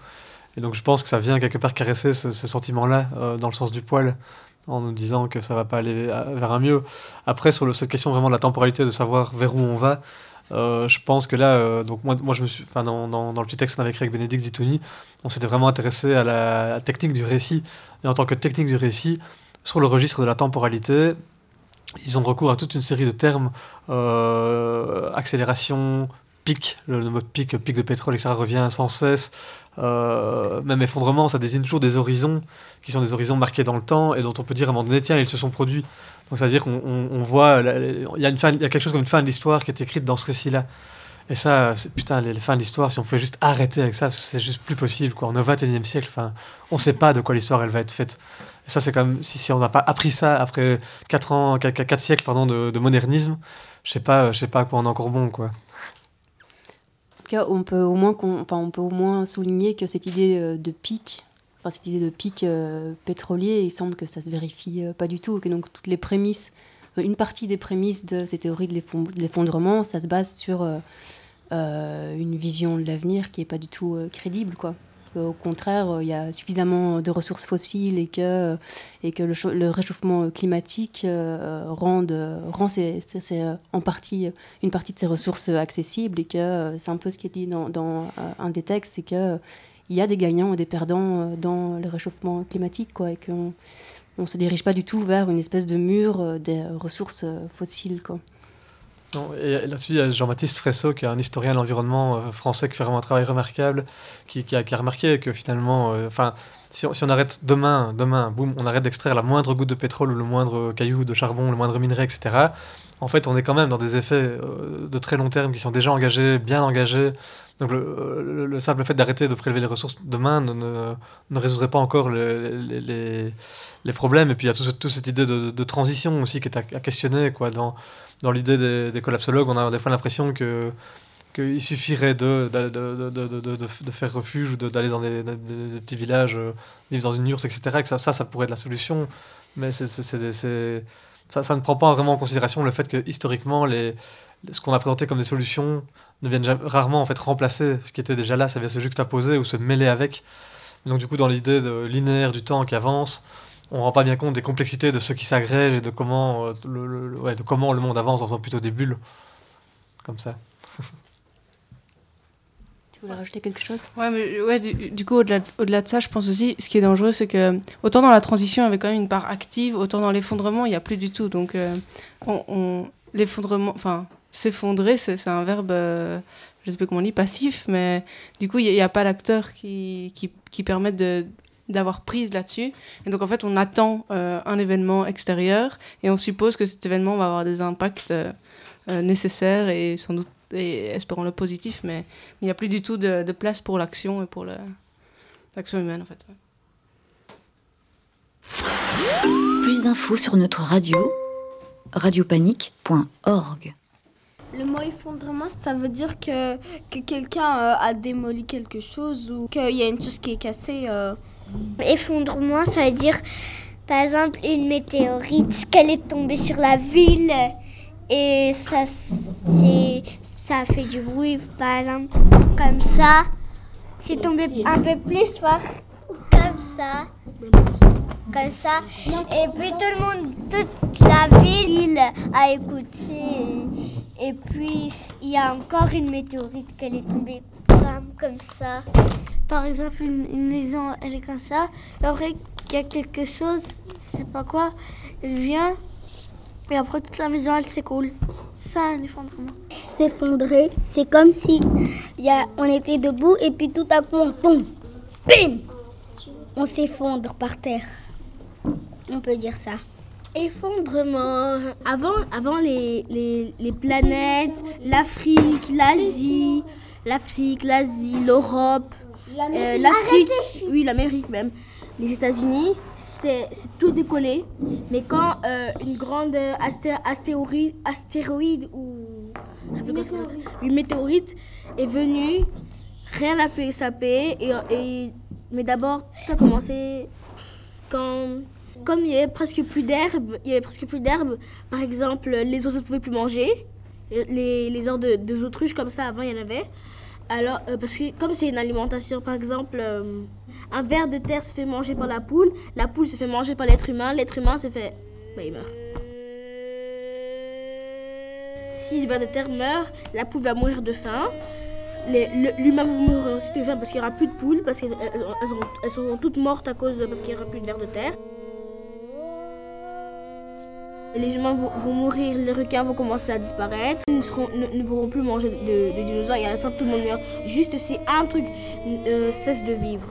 Et donc, je pense que ça vient quelque part caresser ce, sentiment-là, euh, dans le sens du poil, en nous disant que ça va pas aller vers un mieux. Après, sur cette question vraiment de la temporalité, de savoir vers où on va, euh, je pense que là, euh, donc moi, moi je me suis, enfin dans, dans, le petit texte qu'on avait écrit avec Bénédicte Zitouni, on s'était vraiment intéressé à la, à la, technique du récit. Et en tant que technique du récit, sur le registre de la temporalité, ils ont recours à toute une série de termes, euh, accélération, pic, le, mot pic, pic de pétrole, etc. revient sans cesse. Euh, même effondrement, ça désigne toujours des horizons qui sont des horizons marqués dans le temps et dont on peut dire à un moment donné, tiens, ils se sont produits. Donc c'est-à-dire qu'on on, on voit, il y, y a quelque chose comme une fin de l'histoire qui est écrite dans ce récit-là. Et ça, putain, les, fins de l'histoire, si on pouvait juste arrêter avec ça, c'est juste plus possible. Quoi. On est au 21e siècle, enfin, on ne sait pas de quoi l'histoire elle va être faite. Et ça, c'est comme si, si on n'a pas appris ça après 4 ans, 4, 4 siècles pardon, de, de modernisme, je sais pas, sais pas à quoi on est encore bon, quoi. Cas, on peut au moins, on peut au moins souligner que cette idée de pic, cette idée de pic euh, pétrolier, il semble que ça se vérifie euh, pas du tout, donc toutes les prémices, euh, une partie des prémices de ces théories de l'effondrement, ça se base sur euh, euh, une vision de l'avenir qui est pas du tout euh, crédible, quoi. Au contraire, il y a suffisamment de ressources fossiles et que, et que le, le réchauffement climatique euh, rend ces, en partie, une partie de ces ressources accessibles et que c'est un peu ce qui est dit dans, dans un des textes, c'est que il y a des gagnants et des perdants dans le réchauffement climatique, quoi, et qu'on on se dirige pas du tout vers une espèce de mur des ressources fossiles, quoi. Non, et là-dessus, il y a Jean-Baptiste Fresso, qui est un historien de l'environnement euh, français, qui fait vraiment un travail remarquable, qui, qui, a, qui a, remarqué que finalement, enfin, euh, si, on, si, on arrête demain, demain, boum, on arrête d'extraire la moindre goutte de pétrole ou le moindre caillou de charbon, le moindre minerai, etc. En fait, on est quand même dans des effets euh, de très long terme qui sont déjà engagés, bien engagés. Donc, le, le, le simple fait d'arrêter de prélever les ressources demain ne, ne, résoudrait pas encore les, les, les, problèmes. Et puis, il y a toute tout cette idée de, de, transition aussi qui est à, à questionner, quoi, dans dans l'idée des, des, collapsologues, on a des fois l'impression que qu'il suffirait de, de, de, de, de, faire refuge ou d'aller dans des, petits villages, euh, vivre dans une yourte, etc. Que ça, ça, ça pourrait être la solution. Mais ça, ça ne prend pas vraiment en considération le fait que historiquement, les, ce qu'on a présenté comme des solutions ne viennent jamais, rarement en fait remplacer ce qui était déjà là, ça vient se juxtaposer ou se mêler avec. Donc du coup, dans l'idée linéaire du temps qui avance, on rend pas bien compte des complexités de ce qui s'agrège et de comment, euh, le, le, ouais, de comment le monde avance en faisant plutôt des bulles. Comme ça. tu voulais rajouter quelque chose? Ouais, mais ouais, du, du coup, au-delà au -delà de ça, je pense aussi, ce qui est dangereux, c'est que autant dans la transition, il y avait quand même une part active, autant dans l'effondrement, il n'y a plus du tout. Donc, euh, on, on l'effondrement, enfin, s'effondrer, c'est un verbe. Euh, je sais pas comment on dit, passif, mais du coup, il n'y a, a, pas l'acteur qui, qui, qui permet de, d'avoir prise là-dessus. Et donc, en fait, on attend euh, un événement extérieur et on suppose que cet événement va avoir des impacts euh, euh, nécessaires et sans doute, et espérons-le, positifs, mais il n'y a plus du tout de, de place pour l'action et pour l'action humaine, en fait. Ouais. Plus d'infos sur notre radio, radiopanique.org. Le mot effondrement, ça veut dire que, que quelqu'un euh, a démoli quelque chose ou qu'il y a une chose qui est cassée. Euh. Effondrement, ça veut dire, par exemple, une météorite, qu'elle est tombée sur la ville et ça, ça fait du bruit, par exemple, comme ça. C'est tombé un peu plus fort, comme ça. Comme ça. Et puis tout le monde, toute la ville a écouté. Et puis il y a encore une météorite qu'elle est tombée comme, comme ça par exemple, une, une, maison, elle est comme ça. Et après, il y a quelque chose, je sais pas quoi, elle vient. Et après, toute la maison, elle s'écoule. Ça, un effondrement. S'effondrer, c'est comme si y a, on était debout et puis tout à coup, on tombe. Bim On s'effondre par terre. On peut dire ça. Effondrement. Avant, avant les, les, les planètes, l'Afrique, l'Asie, l'Afrique, l'Asie, l'Europe, euh, l'Afrique, oui, l'Amérique même, les États-Unis, c'est tout décollé. Mais quand euh, une grande asté- astéroïde, astéroïde ou je sais comment ça s'appelle, une météorite est venue, rien n'a pu échapper. Et, et- mais d'abord, tout a commencé quand, comme il y avait presque plus d'herbe, il y avait presque plus d'herbe. Par exemple, les oiseaux ne pouvaient plus manger. Les, les heures de, de autruches comme ça, avant, il y en avait. Alors, euh, parce que comme c'est une alimentation, par exemple, euh, un ver de terre se fait manger par la poule, la poule se fait manger par l'être humain, l'être humain se fait... bah, il meurt. Si le ver de terre meurt, la poule va mourir de faim. L'humain va mourir aussi de faim parce qu'il n'y aura plus de poules, parce qu'elles elles toutes mortes à cause parce qu'il n'y aura plus de ver de terre. Les humains vont, mourir, les requins vont commencer à disparaître, ils ne, pourront plus manger de, de dinosaures et à la fin tout le monde meurt. Juste si un truc euh, cesse de vivre.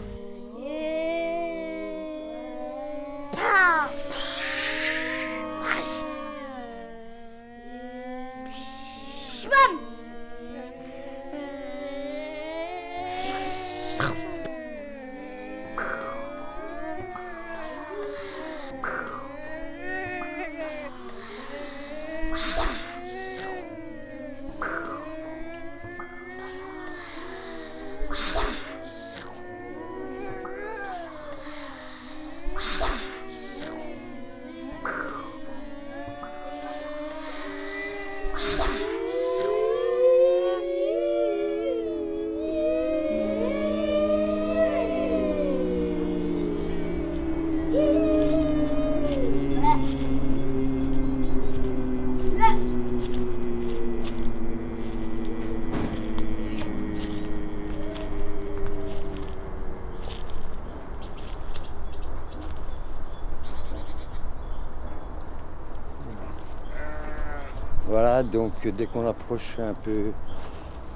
Donc euh, dès qu'on approche un peu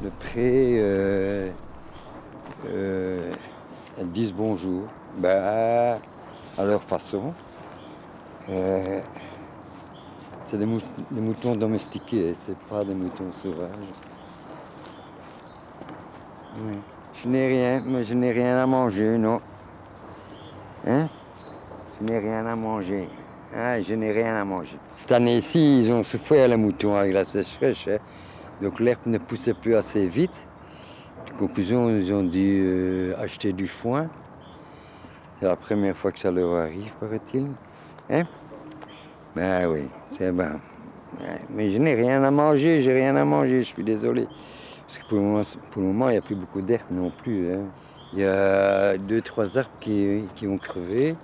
le pré, euh, euh, elles disent bonjour. Bah, à leur façon. C'est des, mou- des moutons domestiqués, c'est pas des moutons sauvages. Je n'ai rien, mais je n'ai rien à manger, non. Hein? Je n'ai rien à manger. Ah, je n'ai rien à manger. Cette année-ci, ils ont souffert les moutons avec la sécheresse. hein. Donc l'herbe ne poussait plus assez vite. En conclusion, ils ont dû euh, acheter du foin. C'est la première fois que ça leur arrive, paraît-il. Hein? Ben oui, c'est. Ouais, Mais je n'ai rien à manger, j'ai rien à manger, je suis désolé. Parce que pour le moment, pour le moment, il n'y a plus beaucoup d'herbes non plus. hein. Il y a deux, trois arbres qui, qui ont crevé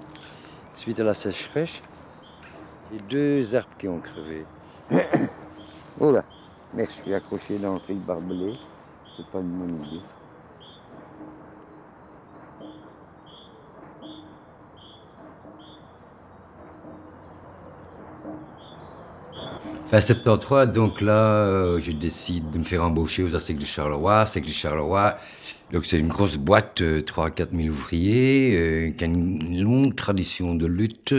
suite à la sécheresse. A deux arbres qui ont crevé. [COUGHS] oh là, merde, je suis accroché dans le fil barbelé. C'est pas une bonne idée. Fin 73, donc là, euh, je décide de me faire embaucher aux ASEC de Charleroi. ASEC de Charleroi, donc c'est une grosse boîte, euh, 3 à 4 000 ouvriers, euh, qui a une longue tradition de lutte,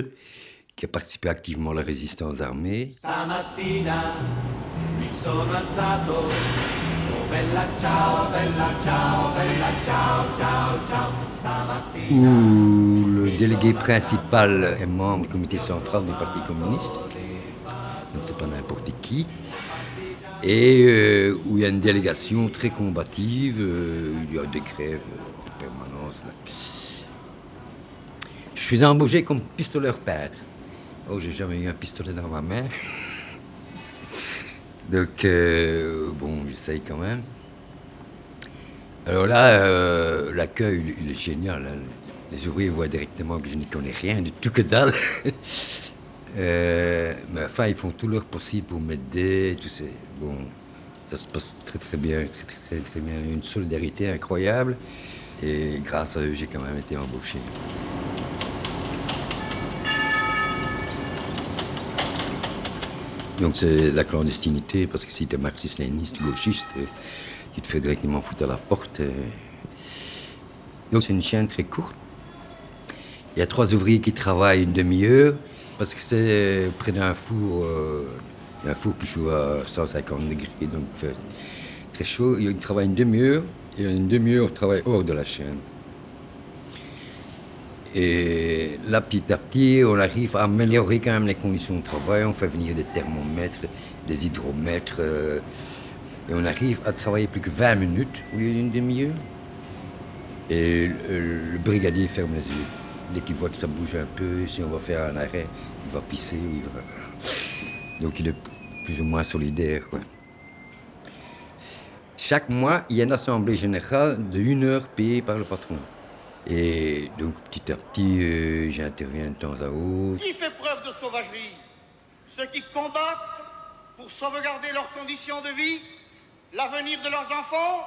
qui a participé activement à la résistance armée. Stamattina mi sono alzato. Oh bella ciao, bella ciao, bella ciao, ciao, ciao. Stamattina. où le délégué principal est membre du comité central du Parti communiste, donc c'est pas n'importe qui, et euh, où il y a une délégation très combative, euh, il y a des grèves en permanence. là. Je suis embauché comme pistoleur peintre. Oh, j'ai jamais eu un pistolet dans ma main. Donc, euh, bon, j'essaye quand même. Alors là, euh, l'accueil, il- est génial. hein. Les ouvriers voient directement que je n'y connais rien du tout que dalle. [LAUGHS] Euh, mais enfin, ils font tout leur possible pour m'aider. Tout c'est bon, ça se passe très très bien, très très très, très bien. Une solidarité incroyable. Et grâce à eux, j'ai quand même été embauché. Donc c'est la clandestinité, parce que si tu es marxiste-léniniste, gauchiste, euh, tu te fais directement foutre à la porte. euh. Donc c'est une chaîne très courte. Il y a trois ouvriers qui travaillent une demi-heure, parce que c'est près d'un four, euh, un four qui chaud à 150 degrés, donc très chaud. Il travaille une demi-heure, et une demi-heure, on travaille hors de la chaîne. Et là, petit à petit, on arrive à améliorer quand même les conditions de travail. On fait venir des thermomètres, des hydromètres. euh, et on arrive à travailler plus que 20 minutes au lieu d'une demi-heure. Et le, brigadier ferme les yeux. Dès qu'il voit que ça bouge un peu, si on va faire un arrêt, il va pisser. il va- Donc il est plus ou moins solidaire. Chaque mois, il y a une assemblée générale de une heure payée par le patron. Et donc petit à petit, euh, j'interviens de temps à autre. Qui fait preuve de sauvagerie? Ceux qui combattent pour sauvegarder leurs conditions de vie, l'avenir de leurs enfants,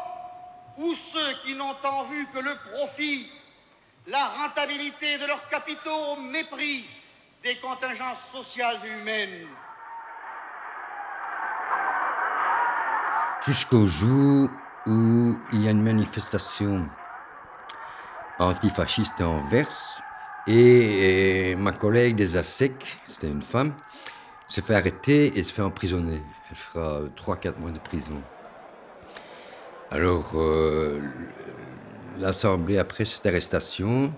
ou ceux qui n'ont en vue que le profit, la rentabilité de leurs capitaux au mépris des contingences sociales et humaines? Jusqu'au jour où il y a une manifestation antifasciste en Anvers et, ma collègue des ASEC, c'était une femme, se fait arrêter et se fait emprisonner. Elle fera 3-4 mois de prison. Alors, euh, l'Assemblée, après cette arrestation,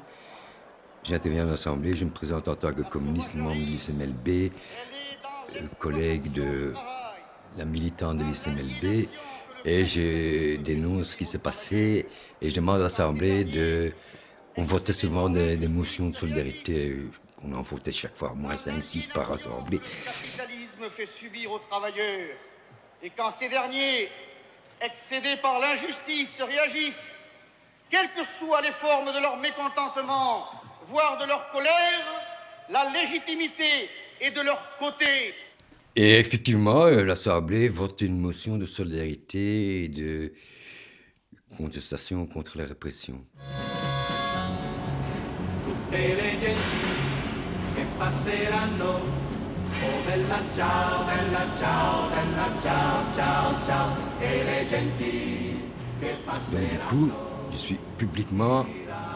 j'interviens à l'Assemblée, je me présente en tant que communiste, membre de l'UCMLB, euh, collègue de la militante de l'UCMLB, et je dénonce ce qui s'est passé, et je demande à l'Assemblée de... On votait souvent des, des motions de solidarité, on en votait chaque fois, moins 5-6 par Assemblée. Le capitalisme fait subir aux travailleurs. Et quand ces derniers, excédés par l'injustice, réagissent, quelles que soient les formes de leur mécontentement, voire de leur colère, la légitimité est de leur côté. Et effectivement, euh, l'Assemblée vote une motion de solidarité et de contestation contre la répression. Tutte le genti che passeranno. Oh bella ciao, bella ciao, bella ciao, ciao, ciao. E le genti che Donc du passeranno. coup, je suis publiquement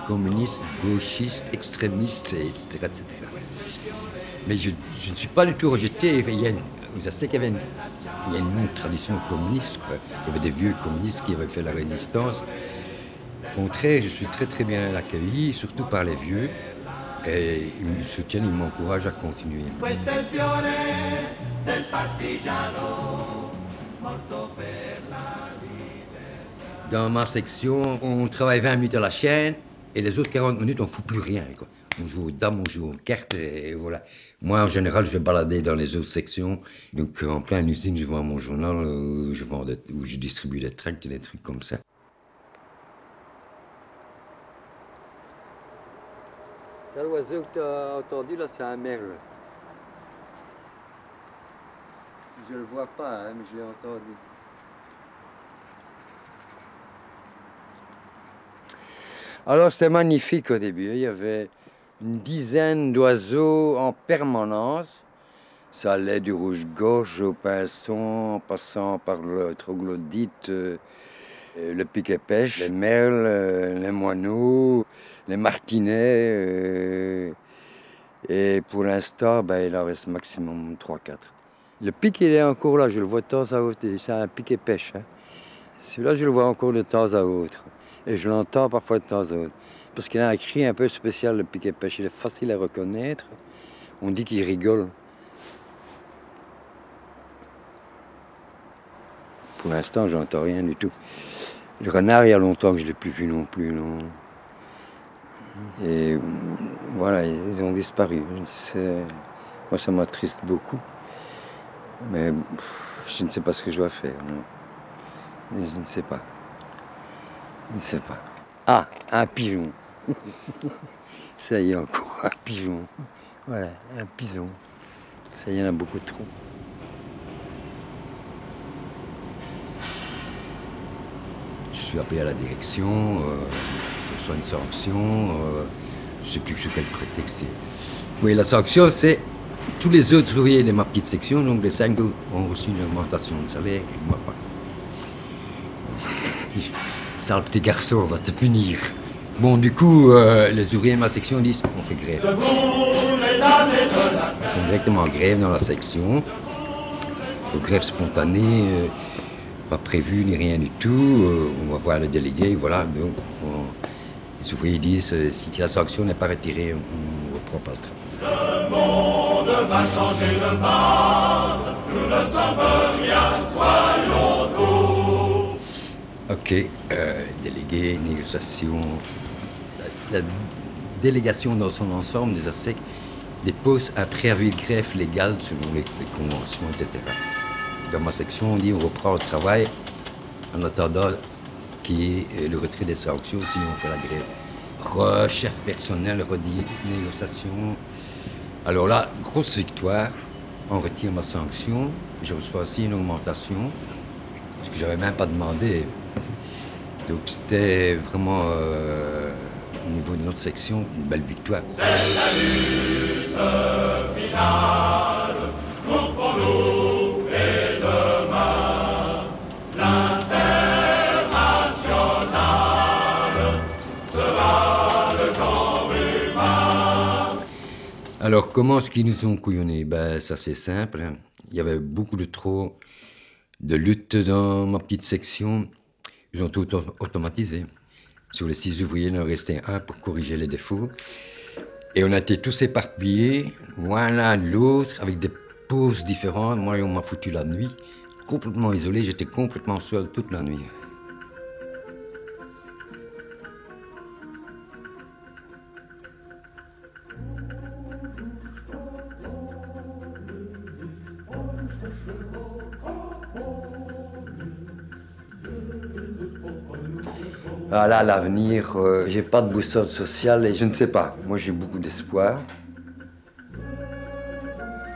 communiste, gauchiste, extrémiste, etc. etc. Mais je, je ne suis pas du tout rejeté. Il y a une, vous savez qu'il y avait une, il y a une longue tradition communiste. quoi. Il y avait des vieux communistes qui avaient fait la résistance. Au contraire, je suis très très bien accueilli, surtout par les vieux. Et ils me soutiennent, ils m'encouragent à continuer. Dans ma section, on travaille 20 minutes à la chaîne et les autres 40 minutes, on ne fout plus rien. Quoi. On joue aux dames, on joue aux cartes et voilà. Moi, en général, je vais balader dans les autres sections. Donc, en plein usine, je vends mon journal où je, vends des- où je distribue des tracts et des trucs comme ça. L'oiseau que tu as entendu, là, c'est un merle. Je le vois pas, hein, mais je l'ai entendu. Alors c'était magnifique au début. Il y avait une dizaine d'oiseaux en permanence. Ça allait du rouge-gorge au pinson, en passant par le troglodyte, euh, le piquet-pêche, les merles, euh, les moineaux, les martinets. euh, et pour l'instant, ben, il en reste maximum 3-4. Le pic, il est encore là, je le vois de temps à autre. et C'est un piquet-pêche. hein. Celui-là, je le vois encore de temps à autre. Et je l'entends parfois de temps à autre. Parce qu'il a un cri un peu spécial, le piquet-pêche. Il est facile à reconnaître. On dit qu'il rigole. Pour l'instant, j'entends rien du tout. Le renard, il y a longtemps que je ne l'ai plus vu non plus. Non. Et mm, voilà, ils ont disparu. Moi, ça m'attriste beaucoup. Mais je ne sais pas ce que je dois faire. Je ne sais pas. Je ne sais pas. Ah, un pigeon. [LAUGHS] Ça y est, encore un pigeon. Voilà, un pigeon. Ça y en a beaucoup trop. Je suis appelé à la direction, euh, je reçois une sanction, euh, je ne sais plus sous quel prétexte c'est. Oui, la sanction, c'est tous les autres ouvriers de ma petite section, donc les cinq ont reçu une augmentation de salaire et moi pas. [LAUGHS] Sale petit garçon, on va te punir. Bon, du coup, euh, les ouvriers de ma section disent on fait grève. Ils font directement grève dans la section. Grève spontanée, euh, pas prévue ni rien du tout. Euh, on va voir le délégué, voilà. Donc, on- les ouvriers disent euh, si la sanction n'est pas retirée, on ne reprend pas le travail. Le monde va changer de base. Nous ne sommes rien, soyons tous. Ok, euh, délégué, négociation. La, la délégation dans son ensemble des ASEC dépose un préavis de greffe légal selon les, les conventions, etc. Dans ma section, on dit on reprend le travail en attendant ait euh, le retrait des sanctions, sinon on fait la grève. Rechef personnel, redit négociation. Alors là, grosse victoire. On retire ma sanction. Je reçois aussi une augmentation, ce que j'avais même pas demandé. Donc c'était vraiment, euh, au niveau de notre section, une belle victoire. C'est la lutte. Alors comment est-ce qu'ils nous ont couillonnés? Ben, Ça c'est simple. hein. Il y avait beaucoup de trop de lutte dans ma petite section. Ils ont tout auto- automatisé. Sur les six ouvriers, il en restait un pour corriger les défauts. Et on a été tous éparpillés, l'un l'autre, avec des pauses différentes. Moi, on m'a foutu la nuit, complètement isolé. J'étais complètement seul toute la nuit. Ah là, l'avenir, euh, j'ai pas de boussole sociale et je ne sais pas. Moi, j'ai beaucoup d'espoir.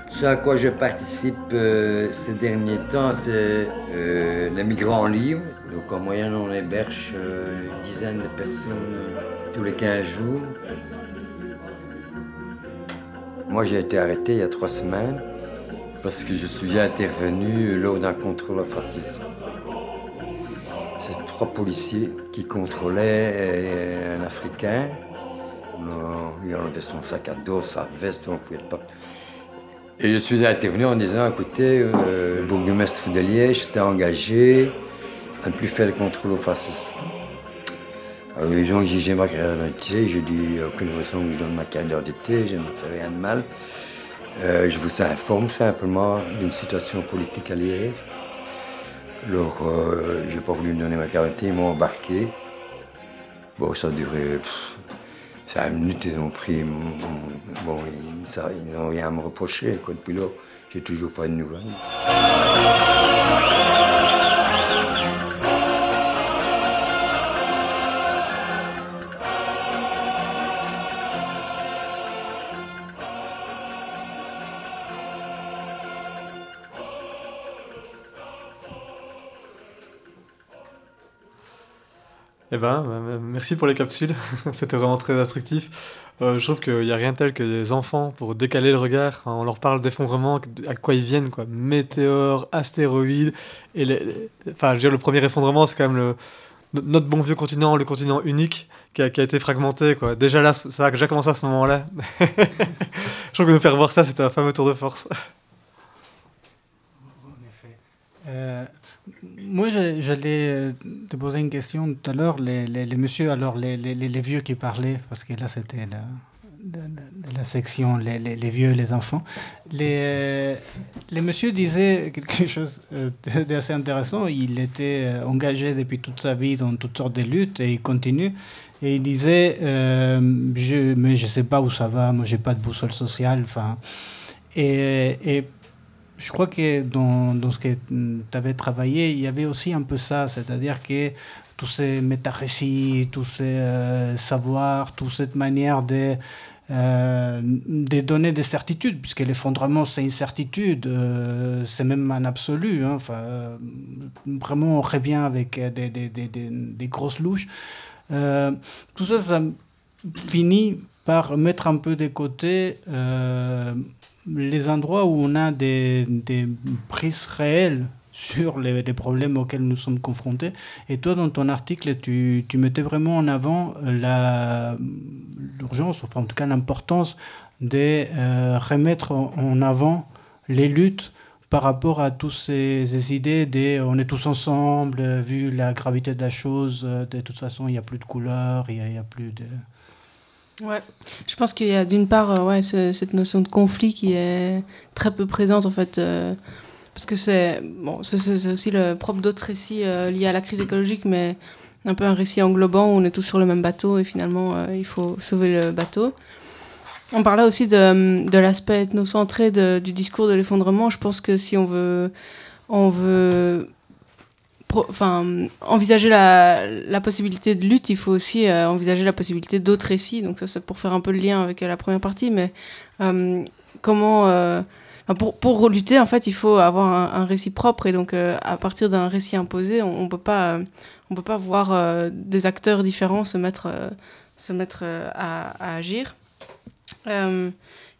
Ce à quoi je participe euh, ces derniers temps, c'est euh, les migrants libres. Donc en moyenne, on héberge euh, une dizaine de personnes tous les 15 jours. Moi, j'ai été arrêté il y a trois semaines parce que je suis intervenu lors d'un contrôle au fascisme. C'est trois policiers qui contrôlaient euh, un Africain. Il enlevait son sac à dos, sa veste, on ne pouvait pas. Et je suis intervenu en disant, écoutez, euh, le bourgmestre de Liège s'était engagé à ne plus faire le contrôle au fascisme. Alors les gens exigeaient ma carte d'identité, j'ai dit, aucune raison que je donne ma carte d'identité, je ne fais rien de mal. Euh, je vous informe simplement d'une situation politique à Liège. Alors, euh, j'ai pas voulu me donner ma carte ils m'ont embarqué. Bon, ça a duré cinq minutes, ils ont pris. Bon, ils, n'ont rien à me reprocher. Depuis là, j'ai toujours pas de nouvelles. Eh ben, euh, merci pour les capsules. [LAUGHS] C'était vraiment très instructif. Euh, je trouve qu'il n'y a rien de tel que des enfants pour décaler le regard. hein, on leur parle d'effondrement, à quoi ils viennent, quoi. Météores, astéroïdes. Et enfin, je veux dire, le premier effondrement, c'est quand même notre bon vieux continent, le continent unique qui a, été fragmenté, quoi. Déjà là, ça a déjà commencé à ce moment-là. [LAUGHS] je trouve que nous faire voir ça, c'était un fameux tour de force. Euh, moi, j'allais euh, te poser une question tout à l'heure. Les, les, les messieurs, alors les, les, vieux qui parlaient, parce que là c'était la, la, la section les, vieux et les enfants. Les, euh, les messieurs disaient quelque [LAUGHS] chose euh, d'assez intéressant. Il était engagé depuis toute sa vie dans toutes sortes de luttes et il continue. Et il disait, je, mais je sais pas où ça va, moi j'ai pas de boussole sociale. Et je crois que dans, dans ce que tu avais travaillé, il y avait aussi un peu ça, c'est-à-dire que tous ces métarécits, tous ces euh, savoirs, toute cette manière de, euh, de donner des certitudes, puisque l'effondrement, c'est une certitude, euh, c'est même un absolu. hein, vraiment, on revient avec des, des, des, des, grosses louches. Tout ça, ça finit par mettre un peu de côté les endroits où on a des, des prises réelles sur les, problèmes auxquels nous sommes confrontés. Et toi, dans ton article, tu, tu mettais vraiment en avant l'urgence, enfin en tout cas l'importance de euh, remettre en avant les luttes par rapport à toutes ces, idées de on est tous ensemble, euh, vu la gravité de la chose, euh, de toute façon, il n'y a plus de couleurs, il n'y a, plus de... Ouais, je pense qu'il y a d'une part euh, ouais, cette notion de conflit qui est très peu présente en fait, parce que c'est bon, aussi le propre d'autres récits liés à la crise écologique, mais un peu un récit englobant où on est tous sur le même bateau et finalement il faut sauver le bateau. On parlait aussi de, de l'aspect ethnocentré du discours de l'effondrement. Je pense que si on veut, on veut enfin, envisager la, possibilité de lutte, il faut aussi euh, envisager la possibilité d'autres récits. Donc ça, c'est pour faire un peu le lien avec la première partie. Mais euh, comment... Euh, pour, pour, lutter, en fait, il faut avoir un, récit propre. Et donc, à partir d'un récit imposé, on ne peut, pas, on peut pas voir des acteurs différents se mettre, se mettre à, agir. Euh,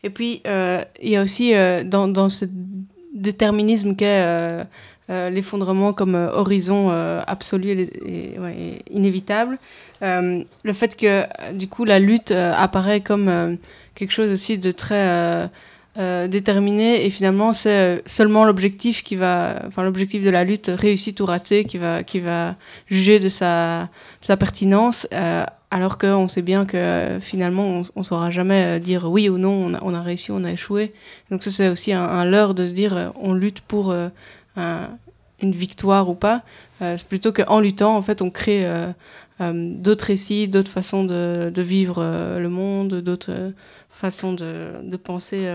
et puis, euh, il y a aussi euh, dans, dans, ce déterminisme qu'est l'effondrement comme horizon absolu et, inévitable, le fait que du coup la lutte apparaît comme quelque chose aussi de très déterminé et finalement c'est seulement l'objectif qui va enfin l'objectif de la lutte réussit ou raté qui va qui va juger de sa, pertinence alors qu'on sait bien que euh, finalement, on ne saura jamais euh, dire oui ou non, on a, réussi, on a échoué. Donc ça, c'est aussi un, leurre de se dire euh, on lutte pour une victoire ou pas. c'est plutôt qu'en luttant, en fait, on crée d'autres récits, d'autres façons de, vivre le monde, d'autres façons de, penser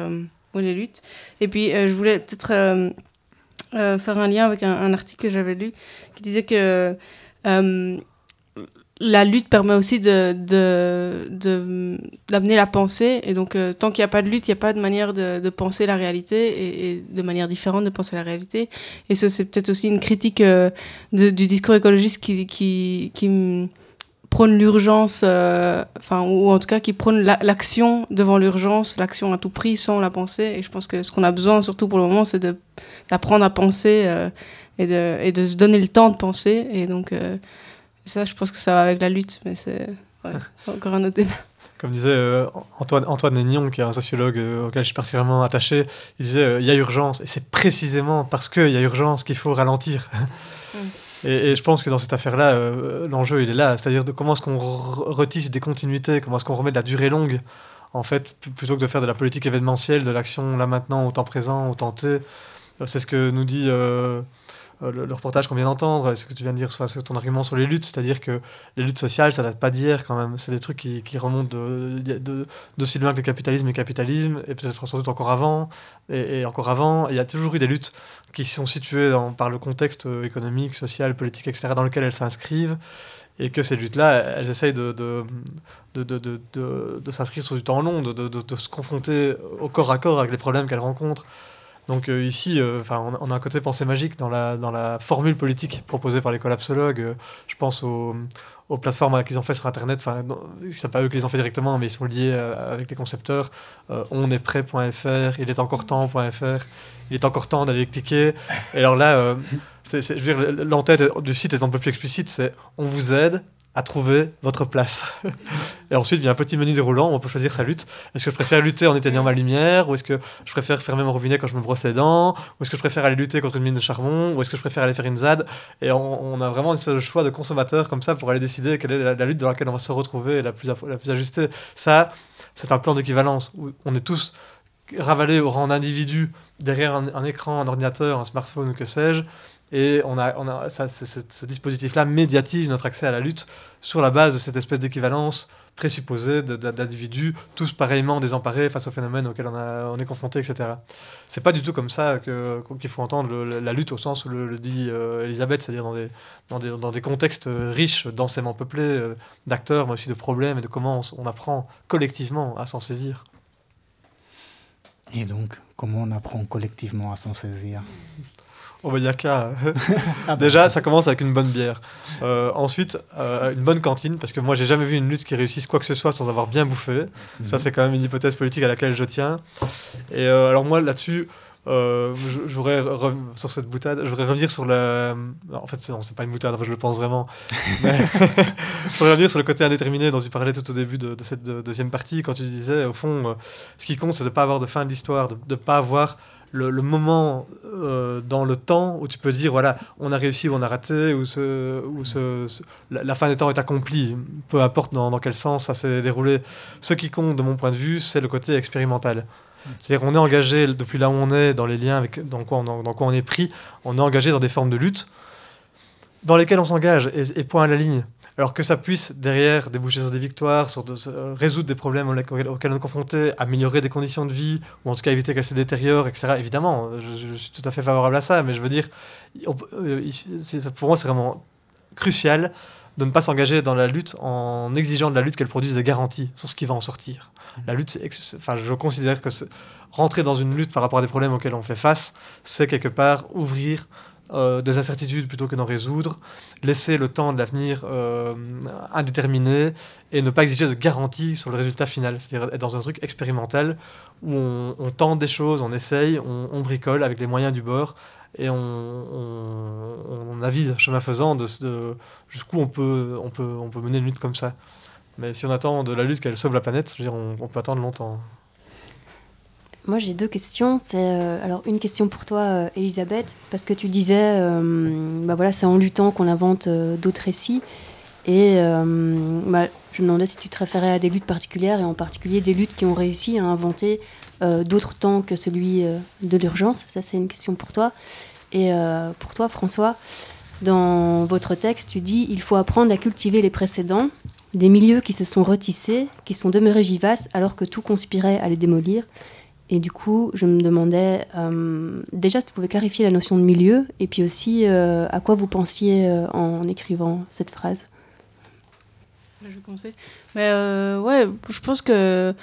les luttes. Et puis, je voulais peut-être faire un lien avec un article que j'avais lu qui disait que la lutte permet aussi de, d'amener la pensée. Et donc, euh, tant qu'il n'y a pas de lutte, il n'y a pas de manière de, penser la réalité et, de manière différente de penser la réalité. Et ça, c'est peut-être aussi une critique euh, du discours écologiste qui, qui, qui prône l'urgence, euh, enfin, ou en tout cas qui prône l'action devant l'urgence, l'action à tout prix sans la pensée. Et je pense que ce qu'on a besoin, surtout pour le moment, c'est d'apprendre à penser et, de, et de se donner le temps de penser. Et donc, ça, je pense que ça va avec la lutte, mais c'est [LAUGHS] encore un autre débat. Comme disait euh, Antoine, Antoine Nénion, qui est un sociologue euh, auquel je suis particulièrement attaché, il disait euh, il y a urgence. Et c'est précisément parce qu'il y a urgence qu'il faut ralentir. [LAUGHS] Mm. Et, je pense que dans cette affaire-là, l'enjeu, il est là. C'est-à-dire de comment est-ce qu'on retisse des continuités, comment est-ce qu'on remet de la durée longue, en fait, plutôt que de faire de la politique événementielle, de l'action là maintenant, au temps présent, au temps T. C'est ce que nous dit euh, le, reportage qu'on vient d'entendre, ce que tu viens de dire sur, ton argument sur les luttes, c'est-à-dire que les luttes sociales, ça date pas d'hier quand même. C'est des trucs qui, remontent de, de, loin que le capitalisme et le capitalisme, et peut-être sans doute encore avant, et, encore avant. Il y a toujours eu des luttes qui sont situées par le contexte euh, économique, social, politique, etc., dans lequel elles s'inscrivent et que ces luttes-là, elles essayent de, de, de, de s'inscrire sur du temps long, de, se confronter au corps à corps avec les problèmes qu'elles rencontrent. Donc euh, ici, euh, on, a un côté pensée magique dans la, formule politique proposée par les collapsologues. Euh, je pense aux, aux plateformes qu'ils ont fait sur Internet. Enfin, c'est pas eux qui les ont fait directement, mais ils sont liés avec les concepteurs. on est prêt.fr, il est encore temps.fr, il est encore temps d'aller cliquer. Et alors là, l'entête du site est un peu plus explicite. C'est on vous aide, à trouver votre place. [LAUGHS] et ensuite, il y a un petit menu déroulant où on peut choisir sa lutte. Est-ce que je préfère lutter en éteignant ma lumière Ou est-ce que je préfère fermer mon robinet quand je me brosse les dents Ou est-ce que je préfère aller lutter contre une mine de charbon Ou est-ce que je préfère aller faire une ZAD Et on, a vraiment une espèce de choix de consommateur comme ça pour aller décider quelle est la, lutte dans laquelle on va se retrouver la plus, ajustée. Ça, c'est un plan d'équivalence où on est tous ravalés au rang d'individus derrière un, un écran, un ordinateur, un smartphone ou que sais-je et on a, on a ça, ce dispositif-là médiatise notre accès à la lutte sur la base de cette espèce d'équivalence présupposée d'individus tous pareillement désemparés face aux phénomènes auxquels on, a, on est confronté, etc. C'est pas du tout comme ça qu'il faut entendre la lutte au sens où le, dit euh, Elisabeth, c'est-à-dire dans des, dans, des, dans des, contextes riches, densément peuplés euh, d'acteurs, mais aussi de problèmes et de comment on, on apprend collectivement à s'en saisir. Et donc, comment on apprend collectivement à s'en saisir? [LAUGHS] Bah, qu'à. Ah, Déjà, ça commence avec une bonne bière. Euh, ensuite, euh, une bonne cantine, parce que moi, j'ai jamais vu une lutte qui réussisse quoi que ce soit sans avoir bien bouffé. Ça, mhm. c'est quand même une hypothèse politique à laquelle je tiens. Et euh, alors, moi, là-dessus, Euh, je, je voudrais sur cette boutade, je voudrais revenir sur le. En fait, non, c'est pas une boutade, je le pense vraiment. [LAUGHS] Mais [LAUGHS] je voudrais revenir sur le côté indéterminé dont tu parlais tout au début de, de cette de- deuxième partie, quand tu disais, au fond, euh, ce qui compte, c'est de ne pas avoir de fin de l'histoire, de ne pas avoir le, moment euh, dans le temps où tu peux dire, voilà, on a réussi ou on a raté, ou, ce, ou ce, la, fin des temps est accomplie, peu importe dans, dans quel sens ça s'est déroulé. Ce qui compte, de mon point de vue, c'est le côté expérimental. C'est-à-dire on est engagé depuis là où on est, dans les liens avec dans quoi on, dans quoi on est pris, on est engagé dans des formes de lutte dans lesquelles on s'engage et point à la ligne. Alors que ça puisse derrière déboucher sur des victoires, sur de, euh, résoudre des problèmes auxquels on est confronté, améliorer des conditions de vie, ou en tout cas éviter qu'elles se détériorent, etc. Évidemment, je, je suis tout à fait favorable à ça, mais je veux dire, euh, pour moi c'est vraiment crucial de ne pas s'engager dans la lutte en exigeant de la lutte qu'elle produise des garanties sur ce qui va en sortir. La lutte, enfin, je considère que rentrer dans une lutte par rapport à des problèmes auxquels on fait face, c'est quelque part ouvrir euh, des incertitudes plutôt que d'en résoudre, laisser le temps de l'avenir euh, indéterminé et ne pas exiger de garantie sur le résultat final. C'est-à-dire être dans un truc expérimental où on, tente des choses, on essaye, on, bricole avec les moyens du bord et on, on, on avise chemin faisant de, de jusqu'où on peut, on, peut, on peut mener une lutte comme ça. Mais si on attend de la lutte qu'elle sauve la planète, dire, on peut attendre longtemps. Moi, j'ai deux questions. C'est euh, alors une question pour toi, euh, Elisabeth, parce que tu disais, euh, bah voilà, c'est en luttant qu'on invente d'autres récits. Et bah, je me demandais si tu te référais à des luttes particulières, et en particulier des luttes qui ont réussi à inventer d'autres temps que celui de l'urgence. Ça, c'est une question pour toi. Et pour toi, François, dans votre texte, tu dis il faut apprendre à cultiver les précédents, des milieux qui se sont retissés, qui sont demeurés vivaces alors que tout conspirait à les démolir. Et du coup, je me demandais euh, déjà si tu pouvais clarifier la notion de milieu et puis aussi euh, à quoi vous pensiez euh, en écrivant cette phrase? Je vais commencer. Mais ouais, je pense que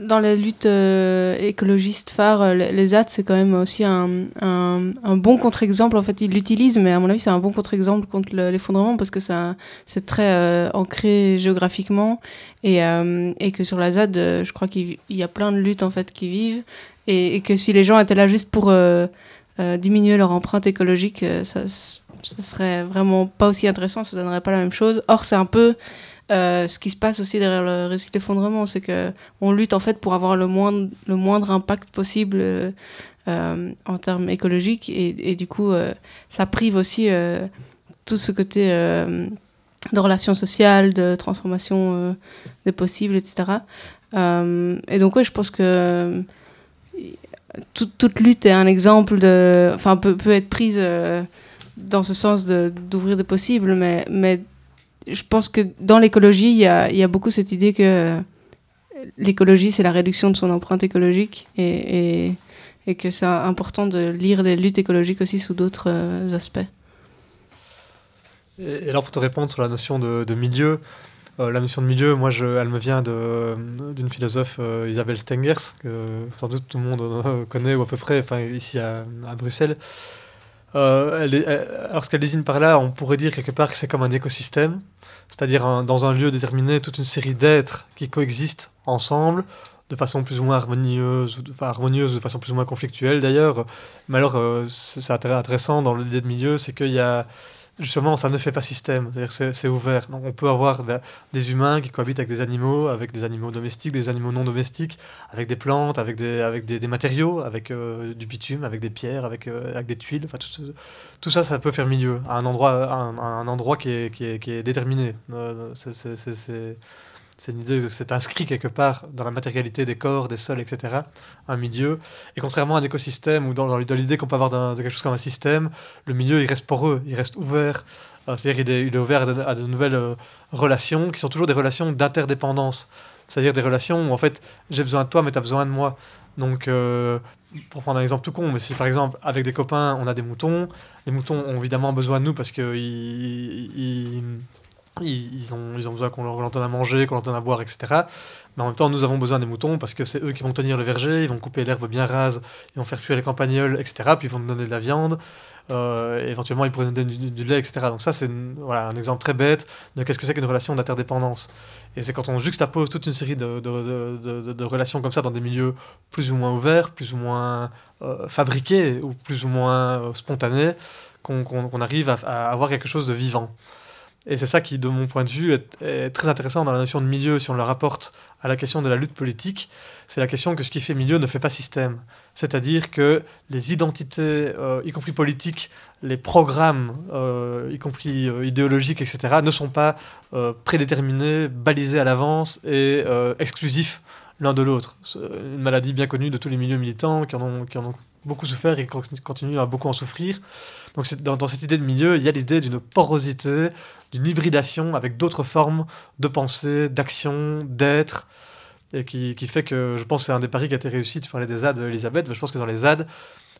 dans les luttes euh, écologistes phares, euh, les, ZAD, c'est quand même aussi un, un, bon contre-exemple. En fait, ils l'utilisent, mais à mon avis, c'est un bon contre-exemple contre le- l'effondrement parce que c'est très euh, ancré géographiquement et, euh, et que sur la ZAD, je crois qu'il il y a plein de luttes en fait qui vivent et, que si les gens étaient là juste pour diminuer leur empreinte écologique, ça, ça serait vraiment pas aussi intéressant, ça donnerait pas la même chose. Or, c'est un peu euh, ce qui se passe aussi derrière le récit d'effondrement, c'est que on lutte en fait pour avoir le moindre, le moindre impact possible euh, euh, en termes écologiques et, du coup, ça prive aussi tout ce côté de relations sociales, de transformation des possibles, etc. Et donc, oui, je pense que toute, lutte est un exemple de. Enfin, peut, être prise dans ce sens d'ouvrir des possibles, mais je pense que dans l'écologie, il y a, beaucoup cette idée que l'écologie, c'est la réduction de son empreinte écologique et, que c'est important de lire les luttes écologiques aussi sous d'autres euh, aspects. Et, alors pour te répondre sur la notion de, milieu, euh, la notion de milieu, moi, elle me vient d'une philosophe, euh, Isabelle Stengers, que sans doute tout le monde connaît ou à peu près, enfin ici à, Bruxelles. Alors ce qu'elle désigne par là, on pourrait dire quelque part que c'est comme un écosystème, c'est-à-dire dans un lieu déterminé, toute une série d'êtres qui coexistent ensemble de façon plus ou moins harmonieuse, ou de, façon plus ou moins conflictuelle d'ailleurs. Mais alors, euh, c'est c'est intér- intéressant dans l'idée de milieu, c'est qu'il y a justement, ça ne fait pas système, c'est c'est ouvert. On peut avoir de- des humains qui cohabitent avec des animaux, avec des animaux domestiques, des animaux non domestiques, avec des plantes, avec des, avec des, matériaux, avec euh, du bitume, avec des pierres, avec, euh, avec des tuiles. Enfin, tout, tout ça, ça peut faire milieu, à un endroit, un, un endroit qui, est, qui, est, qui est déterminé. Euh, c'est- c'est- une idée, c'est inscrit quelque part dans la matérialité des corps, des sols, etc. Un milieu. Et contrairement à un écosystème ou dans, dans l'idée qu'on peut avoir de quelque chose comme un système, le milieu, il reste poreux, il reste ouvert. Euh, C'est-à-dire il est ouvert à de, à de nouvelles euh, relations qui sont toujours des relations d'interdépendance. C'est-à-dire des relations où, en fait, j'ai besoin de toi, mais tu as besoin de moi. Donc, euh, pour prendre un exemple tout con, mais si par exemple, avec des copains, on a des moutons, les moutons ont évidemment besoin de nous parce qu'ils ils, ont, besoin qu'on leur donne à manger, qu'on leur donne à boire, etc. Mais en même temps, nous avons besoin des moutons parce que c'est eux qui vont tenir le verger, ils vont couper l'herbe bien rase, ils vont faire fuir les campagnols, etc. Puis ils vont nous donner de la viande. Euh, éventuellement, ils pourraient nous donner du, lait, etc. Donc ça, c'est un exemple très bête de qu'est-ce que c'est qu'une relation d'interdépendance. Et c'est quand on juxtapose toute une série de, relations comme ça dans des milieux plus ou moins ouverts, plus ou moins euh, fabriqués ou plus ou moins euh, spontanés, qu'on arrive à, avoir quelque chose de vivant. Et c'est ça qui, de mon point de vue, est, très intéressant dans la notion de milieu si on le rapporte à la question de la lutte politique. C'est la question que ce qui fait milieu ne fait pas système. C'est-à-dire que les identités, euh, y compris politiques, les programmes, euh, y compris euh, idéologiques, etc., ne sont pas prédéterminés, balisés à l'avance et exclusifs l'un de l'autre. Une maladie bien connue de tous les milieux militants qui en ont, qui en ont beaucoup souffert et qui continuent à beaucoup en souffrir. Donc dans cette idée de milieu, il y a l'idée d'une porosité, d'une hybridation avec d'autres formes de pensée, d'action, d'être, et qui, fait que je pense que c'est un des paris qui a été réussi. Tu parlais des ZAD, Elisabeth, mais je pense que dans les ZAD,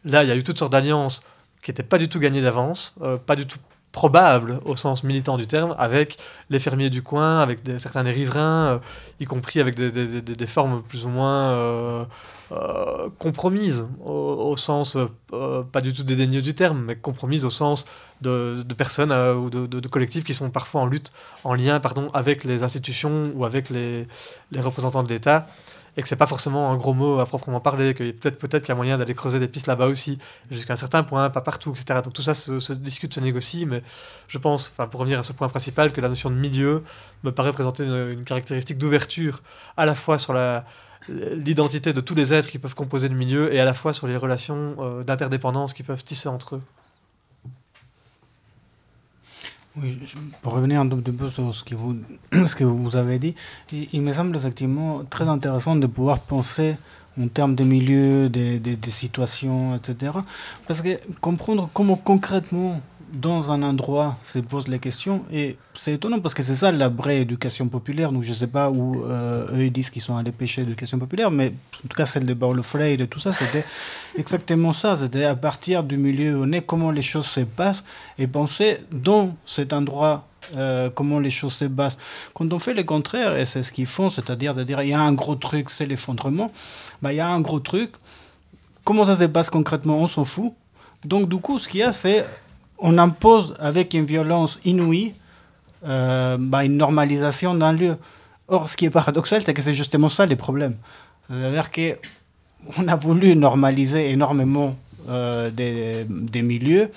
là, il y a eu toutes sortes d'alliances qui n'étaient pas du tout gagnées d'avance, euh, pas du tout probable au sens militant du terme, avec les fermiers du coin, avec certains des riverains, euh, y compris avec des, formes plus ou moins euh, euh, compromises, au, sens pas du tout dédaigneux du terme, mais compromises au sens de, personnes ou de, collectifs qui sont parfois en lutte, en lien pardon, avec les institutions ou avec les représentants de l'État et que c'est pas forcément un gros mot à proprement parler, que peut-être peut-être qu'il y a moyen d'aller creuser des pistes là-bas aussi, jusqu'à un certain point, pas partout, etc. Donc tout ça se, discute, se négocie, mais je pense, pour revenir à ce point principal, que la notion de milieu me paraît présenter une, une caractéristique d'ouverture à la fois sur la l'identité de tous les êtres qui peuvent composer le milieu et à la fois sur les relations euh, d'interdépendance qui peuvent tisser entre eux. Oui, pour revenir un petit peu sur ce que vous, [CLEARS THROAT] ce que vous avez dit, il, me semble effectivement très intéressant de pouvoir penser en termes de milieu, des de, de situations, etc. Parce que comprendre comment concrètement dans un endroit se posent les questions et c'est étonnant parce que c'est ça la vraie éducation populaire. Donc je sais pas où euh, eux ils disent qu'ils sont allés pêcher l'éducation populaire mais en tout cas celle de Barle Freire et tout ça c'était [LAUGHS] exactement ça. C'était à partir du milieu où on est comment les choses se passent et penser dans cet endroit euh, comment les choses se passent. Quand on fait le contraire et c'est ce qu'ils font c'est à dire de dire il y a un gros truc c'est l'effondrement bah, il y a un gros truc. Comment ça se passe concrètement? On s'en fout. Donc du coup ce qu'il y a c'est on impose avec une violence inouïe euh, bah, une normalisation d'un lieu. Or, ce qui est paradoxal, c'est que c'est justement ça les problèmes. C'est-à-dire qu'on a voulu normaliser énormément euh, des, milieux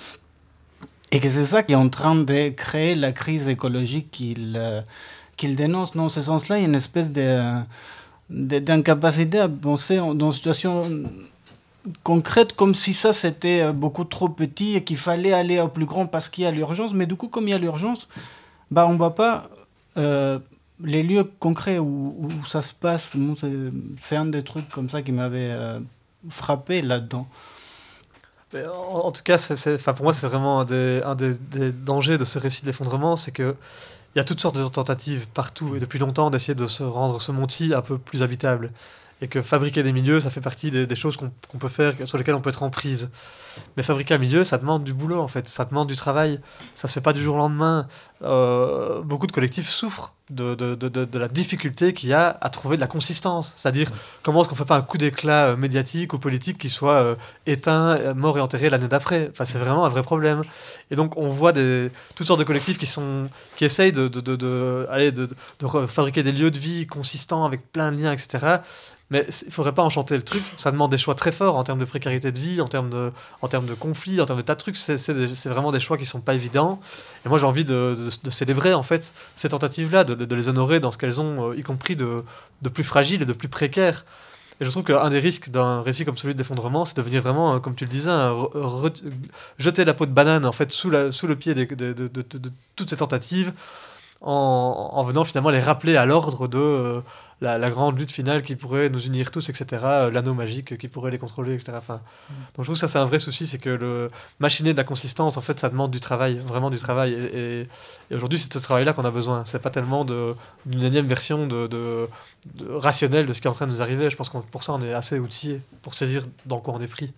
et que c'est ça qui est en train de créer la crise écologique qu'il euh, dénonce. Dans ce sens-là, il y a une espèce d'incapacité à penser dans une situation concrète comme si ça c'était euh, beaucoup trop petit et qu'il fallait aller au plus grand parce qu'il y a l'urgence. Mais du coup comme il y a l'urgence bah on voit pas euh, les lieux concrets où, où ça se passe. C'est un des trucs comme ça qui m'avait euh, frappé là dedans en, tout cas c'est, c'est, pour moi c'est vraiment un, des, un des, dangers de ce récit d'effondrement c'est que il y a toutes sortes de tentatives partout et depuis longtemps d'essayer de se rendre ce monti un peu plus habitable et que fabriquer des milieux, ça fait partie des, choses qu'on qu peut faire, sur lesquelles on peut être en prise. Mais fabriquer un milieu, ça demande du boulot, en fait, ça demande du travail, ça se fait pas du jour au lendemain. Euh, beaucoup de collectifs souffrent de, de, de, de, la difficulté qu'il y a à trouver de la consistance. C'est-à-dire, comment est-ce qu'on fait pas un coup d'éclat euh, médiatique ou politique qui soit euh, éteint, mort et enterré l'année d'après? Enfin, c'est vraiment un vrai problème. Et donc, on voit des, toutes sortes de collectifs qui, sont, qui essayent de, de fabriquer des lieux de vie consistants avec plein de liens, etc. Mais il faudrait pas enchanter le truc. Ça demande des choix très forts en termes de précarité de vie, en termes de, en termes de conflits, en termes de tas de trucs. C'est vraiment des choix qui sont pas évidents. Et moi, j'ai envie de, célébrer en fait ces tentatives-là, de, les honorer dans ce qu'elles ont, euh, y compris de, plus fragile et de plus précaire. Et je trouve qu'un des risques d'un récit comme celui d'effondrement, c'est de venir vraiment, euh, comme tu le disais, jeter la peau de banane en fait sous, le pied de, toutes ces tentatives, en, en venant finalement les rappeler à l'ordre de euh, la, la grande lutte finale qui pourrait nous unir tous, etc. Euh, L'anneau magique qui pourrait les contrôler, etc. Enfin, mm. Donc je trouve que ça c'est un vrai souci, c'est que le machiner de la consistance, en fait, ça demande du travail, vraiment du travail. Et, et, et aujourd'hui, c'est de ce travail-là qu'on a besoin. C'est pas tellement d'une énième version de, de, de, rationnelle de ce qui est en train de nous arriver. Je pense que pour ça, on est assez outillé pour saisir dans quoi on est pris.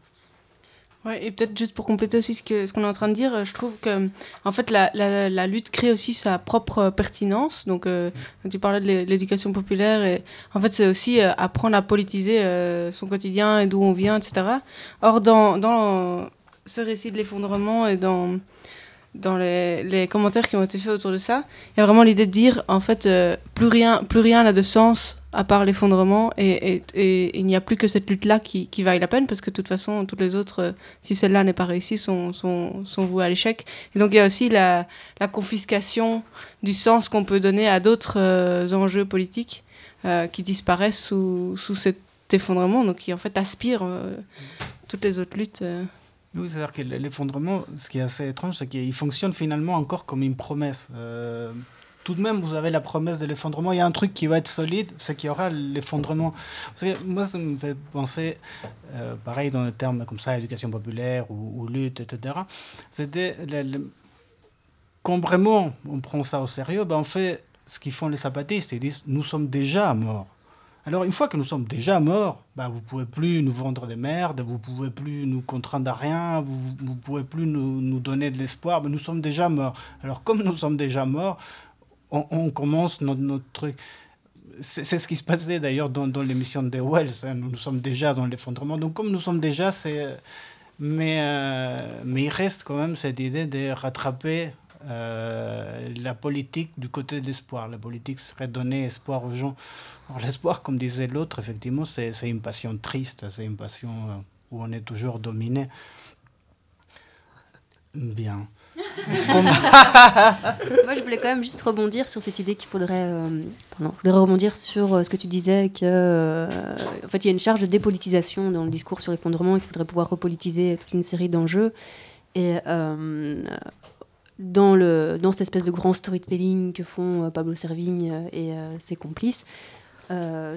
Ouais, et peut-être juste pour compléter aussi ce qu'on ce qu'on est en train de dire, je trouve que en fait la, la, la lutte crée aussi sa propre pertinence. Donc euh, tu parlais de l'éducation populaire et en fait c'est aussi euh, apprendre à politiser euh, son quotidien et d'où on vient, etc. Or dans, dans ce récit de l'effondrement et dans dans les, commentaires qui ont été faits autour de ça, il y a vraiment l'idée de dire en fait euh, plus rien plus rien n'a de sens à part l'effondrement et, et, il n'y a plus que cette lutte là qui, qui vaille la peine parce que de toute façon toutes les autres euh, si celle-là n'est pas réussie sont, sont, sont vouées à l'échec et donc il y a aussi la, la confiscation du sens qu'on peut donner à d'autres euh, enjeux politiques qui disparaissent sous, sous cet effondrement donc qui en fait aspirent toutes les autres luttes. Oui, c'est-à-dire que l'effondrement, ce qui est assez étrange, c'est qu'il fonctionne finalement encore comme une promesse. Euh, tout de même, vous avez la promesse de l'effondrement. Il y a un truc qui va être solide, c'est qu'il y aura l'effondrement. Moi, ça me fait penser, euh, pareil dans le terme comme ça, éducation populaire ou, lutte, etc. C'était quand vraiment on prend ça au sérieux, ben on fait ce qu'ils font les zapatistes. Ils disent nous sommes déjà morts. Alors, une fois que nous sommes déjà morts, bah, vous pouvez plus nous vendre des merdes, vous pouvez plus nous contraindre à rien, vous ne pouvez plus nous, nous donner de l'espoir, mais nous sommes déjà morts. Alors, comme nous sommes déjà morts, on, commence notre, notre truc. C'est ce qui se passait d'ailleurs dans, dans l'émission de Wells. Hein. Nous, nous sommes déjà dans l'effondrement. Donc, comme nous sommes déjà, c'est. Mais, euh, mais il reste quand même cette idée de rattraper euh, la politique du côté de l'espoir. La politique serait donner espoir aux gens. L'espoir, comme disait l'autre, effectivement, c'est une passion triste, c'est une passion euh, où on est toujours dominé. Bien. [LAUGHS] Moi, je voulais quand même juste rebondir sur cette idée qu'il faudrait. Euh, pardon, je voudrais rebondir sur euh, ce que tu disais, que euh, en fait, il y a une charge de dépolitisation dans le discours sur l'effondrement et qu'il faudrait pouvoir repolitiser toute une série d'enjeux. Et euh, dans, le, dans cette espèce de grand storytelling que font Pablo Servigne et ses complices, euh,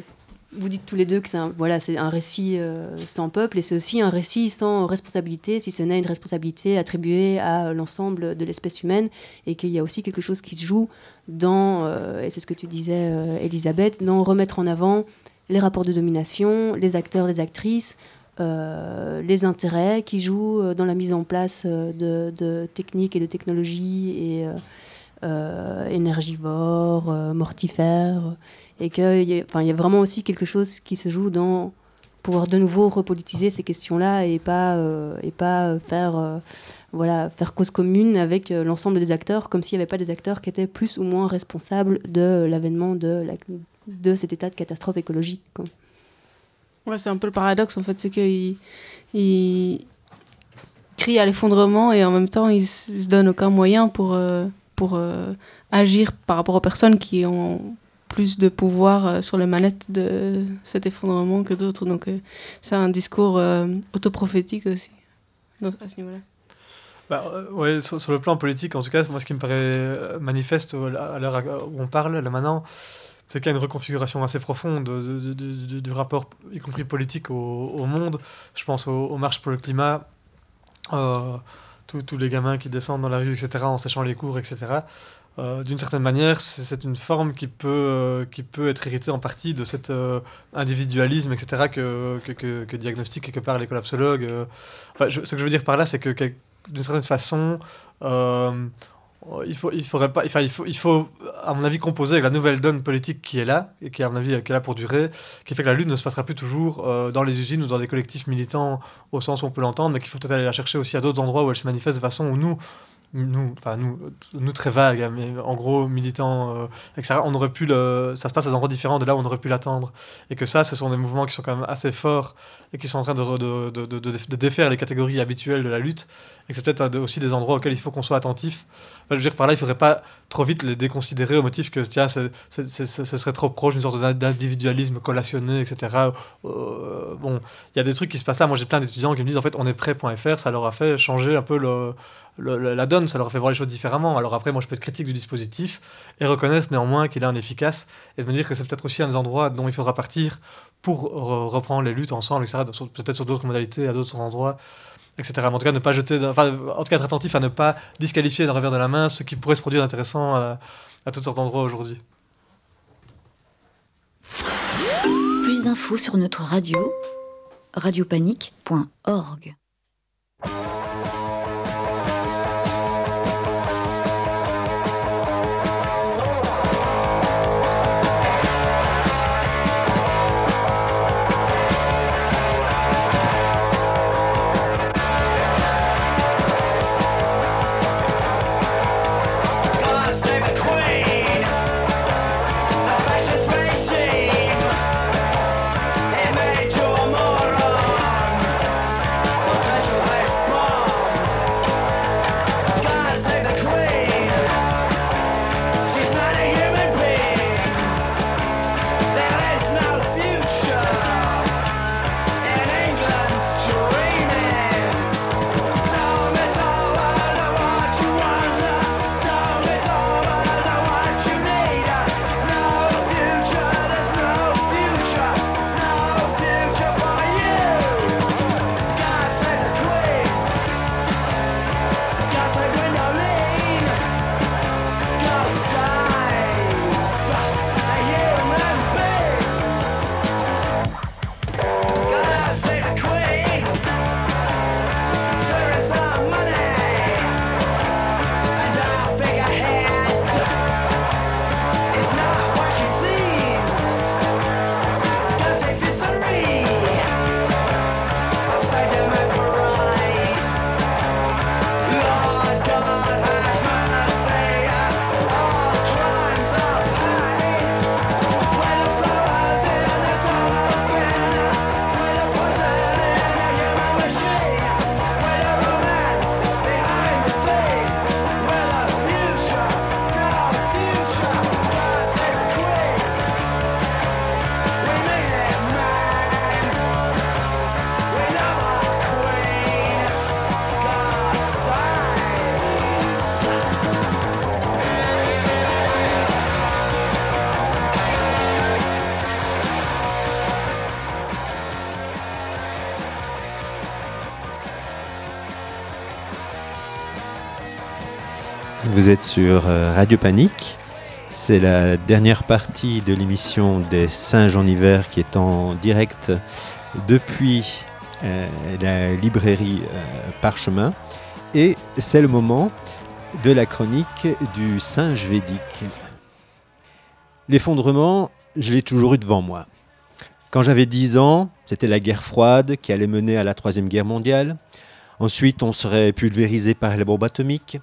vous dites tous les deux que c'est un, voilà, un récit euh, sans peuple et c'est aussi un récit sans responsabilité, si ce n'est une responsabilité attribuée à l'ensemble de l'espèce humaine et qu'il y a aussi quelque chose qui se joue dans, euh, et c'est ce que tu disais euh, Elisabeth, dans remettre en avant les rapports de domination, les acteurs, les actrices, euh, les intérêts qui jouent dans la mise en place de, de techniques et de technologies et énergivores, mortifères et qu'il y, a, vraiment aussi quelque chose qui se joue dans pouvoir de nouveau repolitiser ces questions-là et pas, euh, et pas faire, euh, voilà, faire cause commune avec euh, l'ensemble des acteurs, comme s'il n'y avait pas des acteurs qui étaient plus ou moins responsables de l'avènement de, cet état de catastrophe écologique. Ouais, c'est un peu le paradoxe en fait, c'est qu'il il crie à l'effondrement et en même temps il, se donne aucun moyen pour, euh, pour euh, agir par rapport aux personnes qui ont plus de pouvoir euh, sur les manettes de cet effondrement que d'autres. Donc c'est un discours autoprophétique aussi donc, à ce niveau-là. Bah, ouais, sur, sur, le plan politique, en tout cas, moi, ce qui me paraît manifeste à l'heure où on parle, là maintenant, c'est qu'il y a une reconfiguration assez profonde de, de, de, du rapport, y compris politique, au, monde. Je pense aux, marches pour le climat, euh, tous les gamins qui descendent dans la rue, etc., en sachant les cours, etc. Euh, d'une certaine manière, c'est une forme qui peut, euh, qui peut être héritée en partie de cet individualisme, etc., que, que, que, que diagnostique quelque part les collapsologues. Enfin, ce que je veux dire par là, c'est que, d'une certaine façon, il faut, il faudrait pas, enfin, il faut, il faut, à mon avis, composer avec la nouvelle donne politique qui est là et qui, à mon avis, qui est là pour durer, qui fait que la lutte ne se passera plus toujours euh, dans les usines ou dans des collectifs militants au sens où on peut l'entendre, mais qu'il faut peut-être aller la chercher aussi à d'autres endroits où elle se manifeste de façon où nous, nous, enfin nous, nous très vagues, hein, mais en gros militants, euh, etc. On aurait pu le, ça se passe à des endroits différents de là où on aurait pu l'attendre, et que ça, ce sont des mouvements qui sont quand même assez forts et qui sont en train de, de, de, de, défaire les catégories habituelles de la lutte, et que c'est peut-être aussi des endroits auxquels il faut qu'on soit attentif. Je veux dire par là, il faudrait pas trop vite les déconsidérer au motif que tiens, ce serait trop proche d'une sorte d'individualisme collationné, etc. Euh, bon, il y a des trucs qui se passent là. Moi, j'ai plein d'étudiants qui me disent en fait, on est prêt.fr, ça leur a fait changer un peu le la donne, ça leur fait voir les choses différemment. Alors après, moi, je peux être critique du dispositif et reconnaître néanmoins qu'il est inefficace et de me dire que c'est peut-être aussi un des endroits dont il faudra partir pour re reprendre les luttes ensemble, etc. Peut-être sur d'autres modalités, à d'autres endroits, etc. En tout cas, ne pas jeter, en tout cas, être attentif à ne pas disqualifier d'un revers de la main ce qui pourrait se produire d'intéressant à, à toutes sortes d'endroits aujourd'hui. Plus d'infos sur notre radio, radiopanique.org. Vous êtes sur euh, Radio Panique. C'est la dernière partie de l'émission des Singes en hiver qui est en direct depuis euh, la librairie euh, Parchemin. Et c'est le moment de la chronique du singe védique. L'effondrement, je l'ai toujours eu devant moi. Quand j'avais 10 ans, c'était la guerre froide qui allait mener à la Troisième Guerre mondiale. Ensuite, on serait pulvérisé par les bombes atomiques.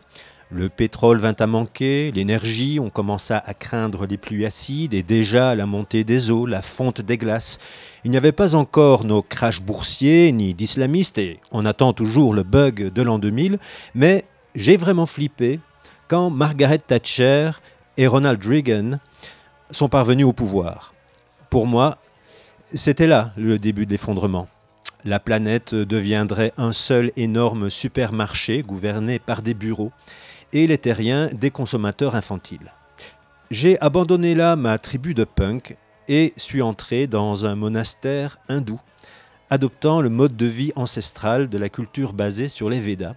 Le pétrole vint à manquer, l'énergie, on commença à craindre les pluies acides et déjà la montée des eaux, la fonte des glaces. Il n'y avait pas encore nos crashs boursiers ni d'islamistes et on attend toujours le bug de l'an 2000, mais j'ai vraiment flippé quand Margaret Thatcher et Ronald Reagan sont parvenus au pouvoir. Pour moi, c'était là le début de l'effondrement. La planète deviendrait un seul énorme supermarché gouverné par des bureaux et les terriens des consommateurs infantiles. J'ai abandonné là ma tribu de punk et suis entré dans un monastère hindou, adoptant le mode de vie ancestral de la culture basée sur les Védas,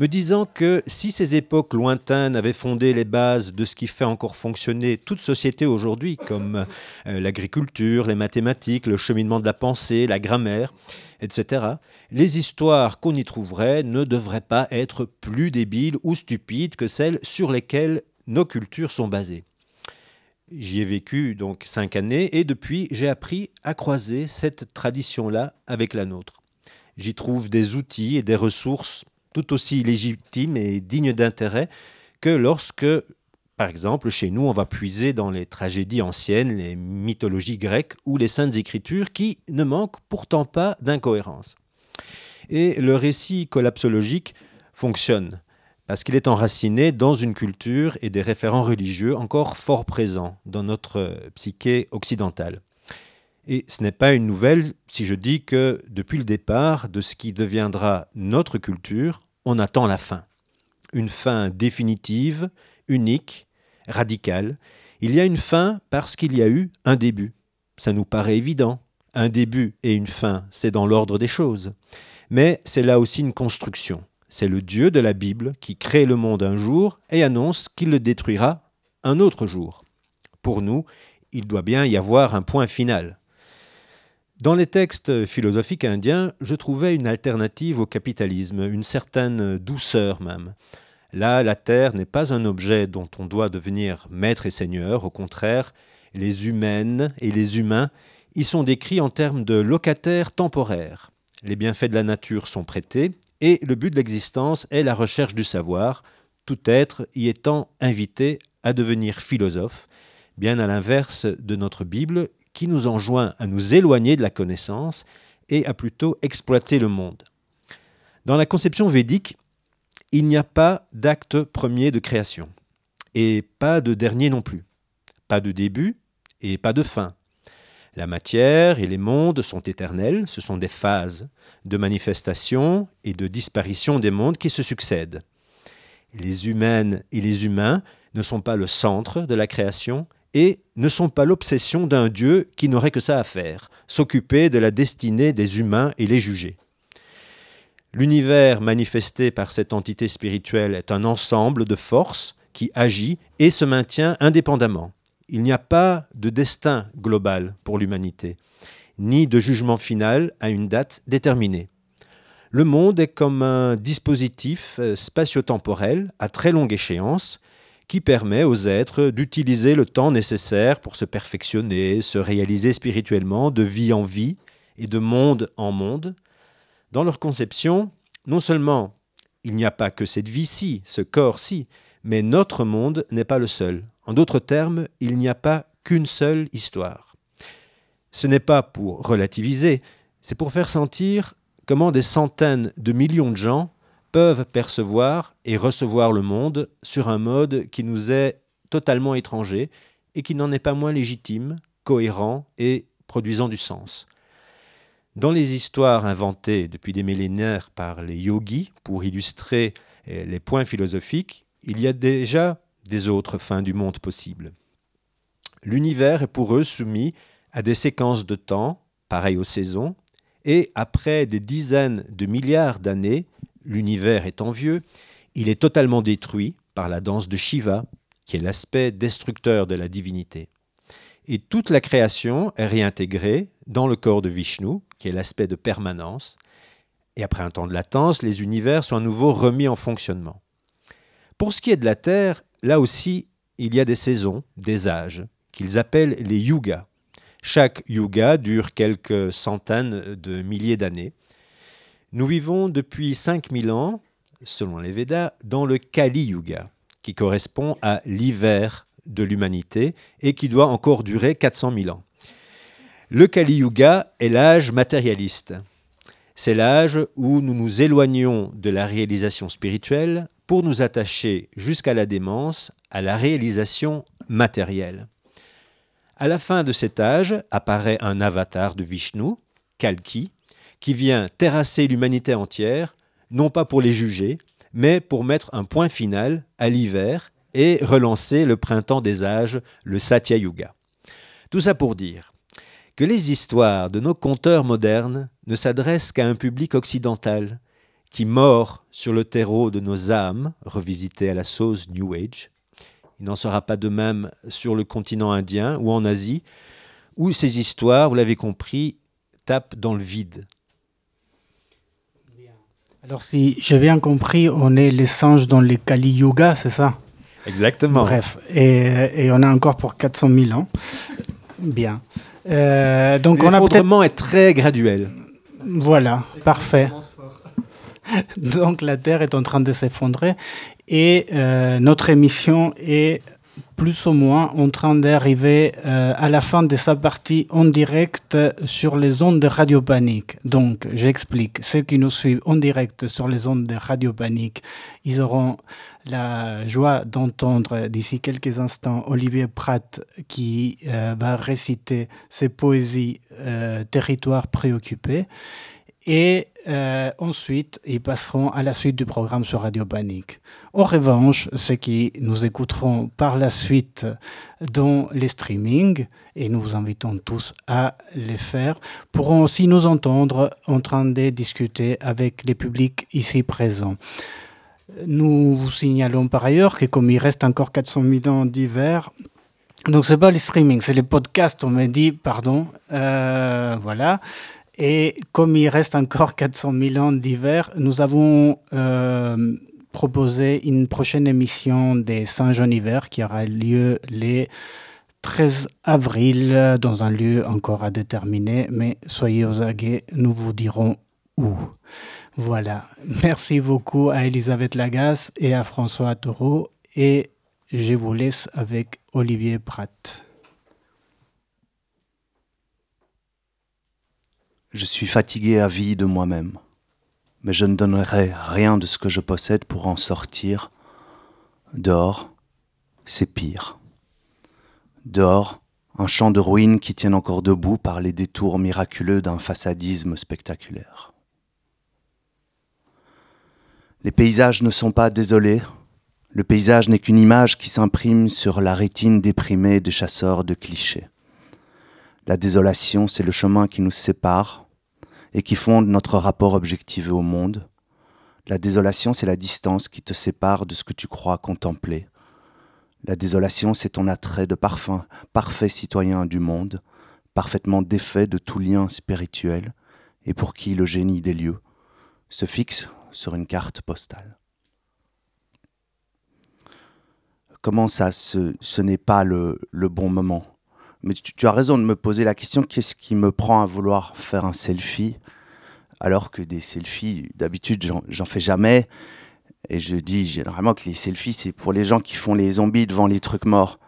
me disant que si ces époques lointaines avaient fondé les bases de ce qui fait encore fonctionner toute société aujourd'hui, comme euh, l'agriculture, les mathématiques, le cheminement de la pensée, la grammaire, etc., les histoires qu'on y trouverait ne devraient pas être plus débiles ou stupides que celles sur lesquelles nos cultures sont basées. J'y ai vécu donc cinq années et depuis j'ai appris à croiser cette tradition-là avec la nôtre. J'y trouve des outils et des ressources tout aussi légitimes et dignes d'intérêt que lorsque, par exemple, chez nous, on va puiser dans les tragédies anciennes, les mythologies grecques ou les saintes écritures qui ne manquent pourtant pas d'incohérence. Et le récit collapsologique fonctionne parce qu'il est enraciné dans une culture et des référents religieux encore fort présents dans notre psyché occidentale. Et ce n'est pas une nouvelle si je dis que depuis le départ de ce qui deviendra notre culture, on attend la fin. Une fin définitive, unique, radicale. Il y a une fin parce qu'il y a eu un début. Ça nous paraît évident. Un début et une fin, c'est dans l'ordre des choses. Mais c'est là aussi une construction. C'est le Dieu de la Bible qui crée le monde un jour et annonce qu'il le détruira un autre jour. Pour nous, il doit bien y avoir un point final. Dans les textes philosophiques indiens, je trouvais une alternative au capitalisme, une certaine douceur même. Là, la terre n'est pas un objet dont on doit devenir maître et seigneur, au contraire, les humaines et les humains y sont décrits en termes de locataires temporaires. Les bienfaits de la nature sont prêtés et le but de l'existence est la recherche du savoir, tout être y étant invité à devenir philosophe, bien à l'inverse de notre Bible qui nous enjoint à nous éloigner de la connaissance et à plutôt exploiter le monde. Dans la conception védique, il n'y a pas d'acte premier de création et pas de dernier non plus, pas de début et pas de fin. La matière et les mondes sont éternels, ce sont des phases de manifestation et de disparition des mondes qui se succèdent. Les humaines et les humains ne sont pas le centre de la création et ne sont pas l'obsession d'un Dieu qui n'aurait que ça à faire, s'occuper de la destinée des humains et les juger. L'univers manifesté par cette entité spirituelle est un ensemble de forces qui agit et se maintient indépendamment. Il n'y a pas de destin global pour l'humanité, ni de jugement final à une date déterminée. Le monde est comme un dispositif euh, spatio-temporel à très longue échéance qui permet aux êtres d'utiliser le temps nécessaire pour se perfectionner, se réaliser spirituellement de vie en vie et de monde en monde. Dans leur conception, non seulement il n'y a pas que cette vie-ci, ce corps-ci, mais notre monde n'est pas le seul. En d'autres termes, il n'y a pas qu'une seule histoire. Ce n'est pas pour relativiser, c'est pour faire sentir comment des centaines de millions de gens peuvent percevoir et recevoir le monde sur un mode qui nous est totalement étranger et qui n'en est pas moins légitime, cohérent et produisant du sens. Dans les histoires inventées depuis des millénaires par les yogis pour illustrer eh, les points philosophiques, il y a déjà des autres fins du monde possibles. L'univers est pour eux soumis à des séquences de temps, pareilles aux saisons, et après des dizaines de milliards d'années, l'univers étant vieux, il est totalement détruit par la danse de Shiva, qui est l'aspect destructeur de la divinité. Et toute la création est réintégrée dans le corps de Vishnu, qui est l'aspect de permanence. Et après un temps de latence, les univers sont à nouveau remis en fonctionnement. Pour ce qui est de la Terre, là aussi, il y a des saisons, des âges, qu'ils appellent les yugas. Chaque yuga dure quelques centaines de milliers d'années. Nous vivons depuis 5000 ans, selon les Védas, dans le Kali Yuga, qui correspond à l'hiver de l'humanité et qui doit encore durer 400 000 ans. Le Kali Yuga est l'âge matérialiste. C'est l'âge où nous nous éloignons de la réalisation spirituelle pour nous attacher jusqu'à la démence à la réalisation matérielle. À la fin de cet âge apparaît un avatar de Vishnu, Kalki, qui vient terrasser l'humanité entière, non pas pour les juger, mais pour mettre un point final à l'hiver et relancer le printemps des âges, le Satya Yuga. Tout ça pour dire que les histoires de nos conteurs modernes ne s'adressent qu'à un public occidental qui mord sur le terreau de nos âmes, revisitées à la sauce New Age. Il n'en sera pas de même sur le continent indien ou en Asie, où ces histoires, vous l'avez compris, tapent dans le vide. Alors si j'ai bien compris, on est les singes dans les Kali Yuga, c'est ça? Exactement. Bref, et, et, on a encore pour 400 000 ans. Bien. Euh, donc on a est très graduel. Voilà, parfait. [LAUGHS] donc la Terre est en train de s'effondrer et euh, notre émission est plus ou moins en train d'arriver euh, à la fin de sa partie en direct sur les ondes de Radio Panique. Donc, j'explique. Ceux qui nous suivent en direct sur les ondes de Radio Panique, ils auront la joie d'entendre d'ici quelques instants Olivier Pratt qui euh, va réciter ses poésies euh, Territoire préoccupé. Et euh, ensuite, ils passeront à la suite du programme sur Radio Panique. En revanche, ceux qui nous écouteront par la suite dans les streamings, et nous vous invitons tous à les faire, pourront aussi nous entendre en train de discuter avec les publics ici présents. Nous vous signalons par ailleurs que comme il reste encore 400 000 ans d'hiver, donc c'est pas les streamings, c'est les podcasts, on m'a dit, pardon, euh, voilà. Et comme il reste encore [LAUGHS] 400 000 ans d'hiver, nous avons euh, proposé une prochaine émission des Saint-Jean hiver qui aura lieu les 13 avril dans un lieu encore à déterminer, mais soyez aux aguets, nous vous dirons où. Voilà. Merci beaucoup à Elisabeth Lagasse et à François Taureau et je vous laisse avec Olivier Pratt. Je suis fatigué à vie de moi-même, mais je ne donnerai rien de ce que je possède pour en sortir. Dehors, c'est pire. Dehors, un champ de ruines qui tient encore debout par les détours miraculeux d'un façadisme spectaculaire. Les paysages ne sont pas désolés. Le paysage n'est qu'une image qui s'imprime sur la rétine déprimée des chasseurs de clichés. La désolation, c'est le chemin qui nous sépare et qui fonde notre rapport objectivé au monde. La désolation, c'est la distance qui te sépare de ce que tu crois contempler. La désolation, c'est ton attrait de parfum, parfait citoyen du monde, parfaitement défait de tout lien spirituel, et pour qui le génie des lieux se fixe sur une carte postale. Comment ça, ce, n'est pas le bon moment? Mais tu, as raison de me poser la question qu'est-ce qui me prend à vouloir faire un selfie alors que des selfies, d'habitude, j'en fais jamais. Et je dis généralement que les selfies, c'est pour les gens qui font les zombies devant les trucs morts.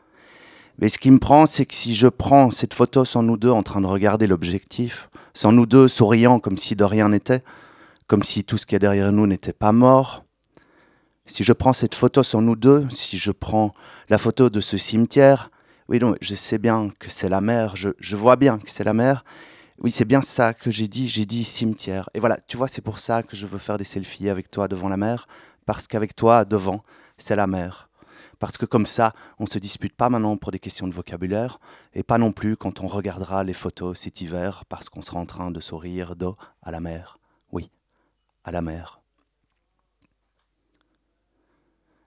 Mais ce qui me prend, c'est que si je prends cette photo sans nous deux en train de regarder l'objectif, sans nous deux souriant comme si de rien n'était, comme si tout ce qui est derrière nous n'était pas mort, si je prends cette photo sans nous deux, si je prends la photo de ce cimetière, oui, non, je sais bien que c'est la mer, je, je vois bien que c'est la mer. Oui, c'est bien ça que j'ai dit, j'ai dit cimetière. Et voilà, tu vois, c'est pour ça que je veux faire des selfies avec toi devant la mer, parce qu'avec toi, devant, c'est la mer. Parce que comme ça, on ne se dispute pas maintenant pour des questions de vocabulaire, et pas non plus quand on regardera les photos cet hiver, parce qu'on sera en train de sourire d'eau à la mer. Oui, à la mer.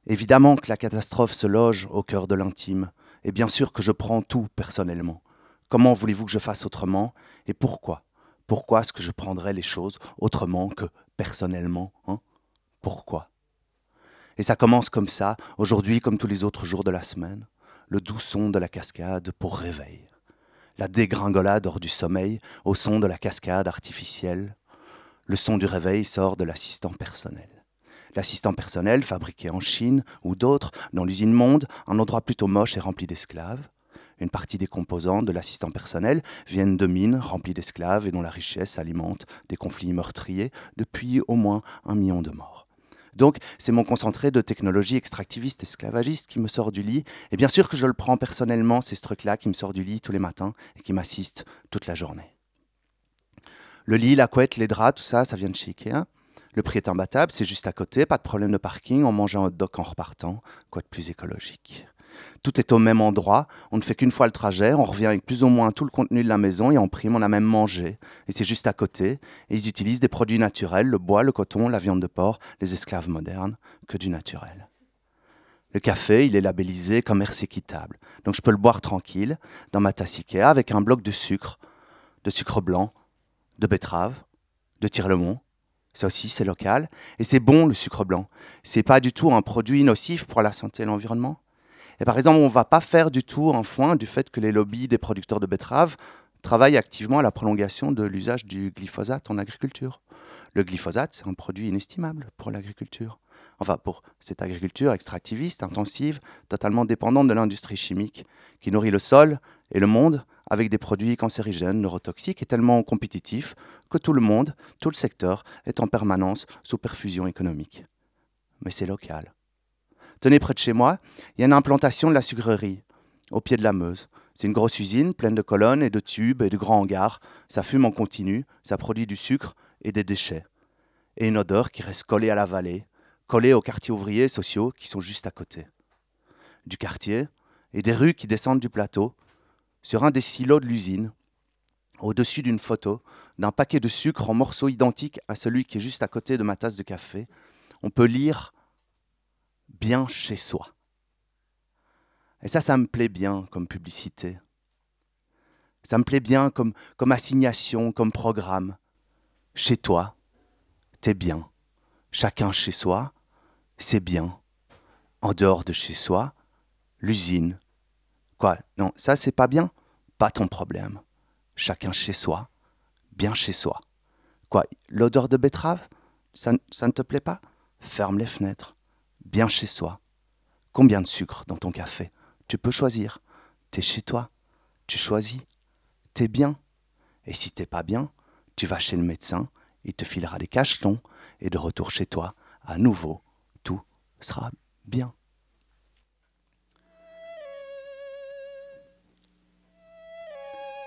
Évidemment que la catastrophe se loge au cœur de l'intime, et bien sûr que je prends tout personnellement. Comment voulez-vous que je fasse autrement Et pourquoi? Pourquoi est-ce que je prendrais les choses autrement que personnellement hein? Pourquoi? Et ça commence comme ça, aujourd'hui comme tous les autres jours de la semaine, le doux son de la cascade pour réveil, la dégringolade hors du sommeil au son de la cascade artificielle, le son du réveil sort de l'assistant personnel. L'assistant personnel, fabriqué en Chine ou d'autres, dans l'usine Monde, un endroit plutôt moche et rempli d'esclaves. Une partie des composants de l'assistant personnel viennent de mines remplies d'esclaves et dont la richesse alimente des conflits meurtriers depuis au moins un million de morts. Donc, c'est mon concentré de technologie extractiviste esclavagiste qui me sort du lit. Et bien sûr que je le prends personnellement, c'est ce truc-là qui me sort du lit tous les matins et qui m'assiste toute la journée. Le lit, la couette, les draps, tout ça, ça vient de chez Ikea. Le prix est imbattable, c'est juste à côté, pas de problème de parking, on mange un hot dog en repartant, quoi de plus écologique? Tout est au même endroit, on ne fait qu'une fois le trajet, on revient avec plus ou moins tout le contenu de la maison et en prime on a même mangé. Et c'est juste à côté, ils utilisent des produits naturels, le bois, le coton, la viande de porc, les esclaves modernes, que du naturel. Le café, il est labellisé commerce équitable, donc je peux le boire tranquille, dans ma tasse Ikea, avec un bloc de sucre, de sucre blanc, de betterave, de tire-le-mont, ça aussi, c'est local. Et c'est bon, le sucre blanc. C'est pas du tout un produit nocif pour la santé et l'environnement. Et par exemple, on ne va pas faire du tout un foin du fait que les lobbies des producteurs de betteraves travaillent activement à la prolongation de l'usage du glyphosate en agriculture. Le glyphosate, c'est un produit inestimable pour l'agriculture. Enfin, pour cette agriculture extractiviste, intensive, totalement dépendante de l'industrie chimique, qui nourrit le sol et le monde avec des produits cancérigènes, neurotoxiques et tellement compétitifs que tout le monde, tout le secteur est en permanence sous perfusion économique. Mais c'est local. Tenez près de chez moi, il y a une implantation de la sucrerie, au pied de la Meuse. C'est une grosse usine pleine de colonnes et de tubes et de grands hangars. Ça fume en continu, ça produit du sucre et des déchets. Et une odeur qui reste collée à la vallée, collée aux quartiers ouvriers et sociaux qui sont juste à côté. Du quartier et des rues qui descendent du plateau, sur un des silos de l'usine, au-dessus d'une photo, d'un paquet de sucre en morceaux identiques à celui qui est juste à côté de ma tasse de café, on peut lire bien chez soi. Et ça, ça me plaît bien comme publicité. Ça me plaît bien comme, comme assignation, comme programme. Chez toi, t'es bien. Chacun chez soi, c'est bien. En dehors de chez soi, l'usine, Quoi? Non, ça c'est pas bien? Pas ton problème. Chacun chez soi, bien chez soi. Quoi L'odeur de betterave? Ça, ça ne te plaît pas? Ferme les fenêtres. Bien chez soi. Combien de sucre dans ton café? Tu peux choisir. T'es chez toi. Tu choisis. T'es bien. Et si t'es pas bien, tu vas chez le médecin, il te filera des cachetons, et de retour chez toi, à nouveau, tout sera bien.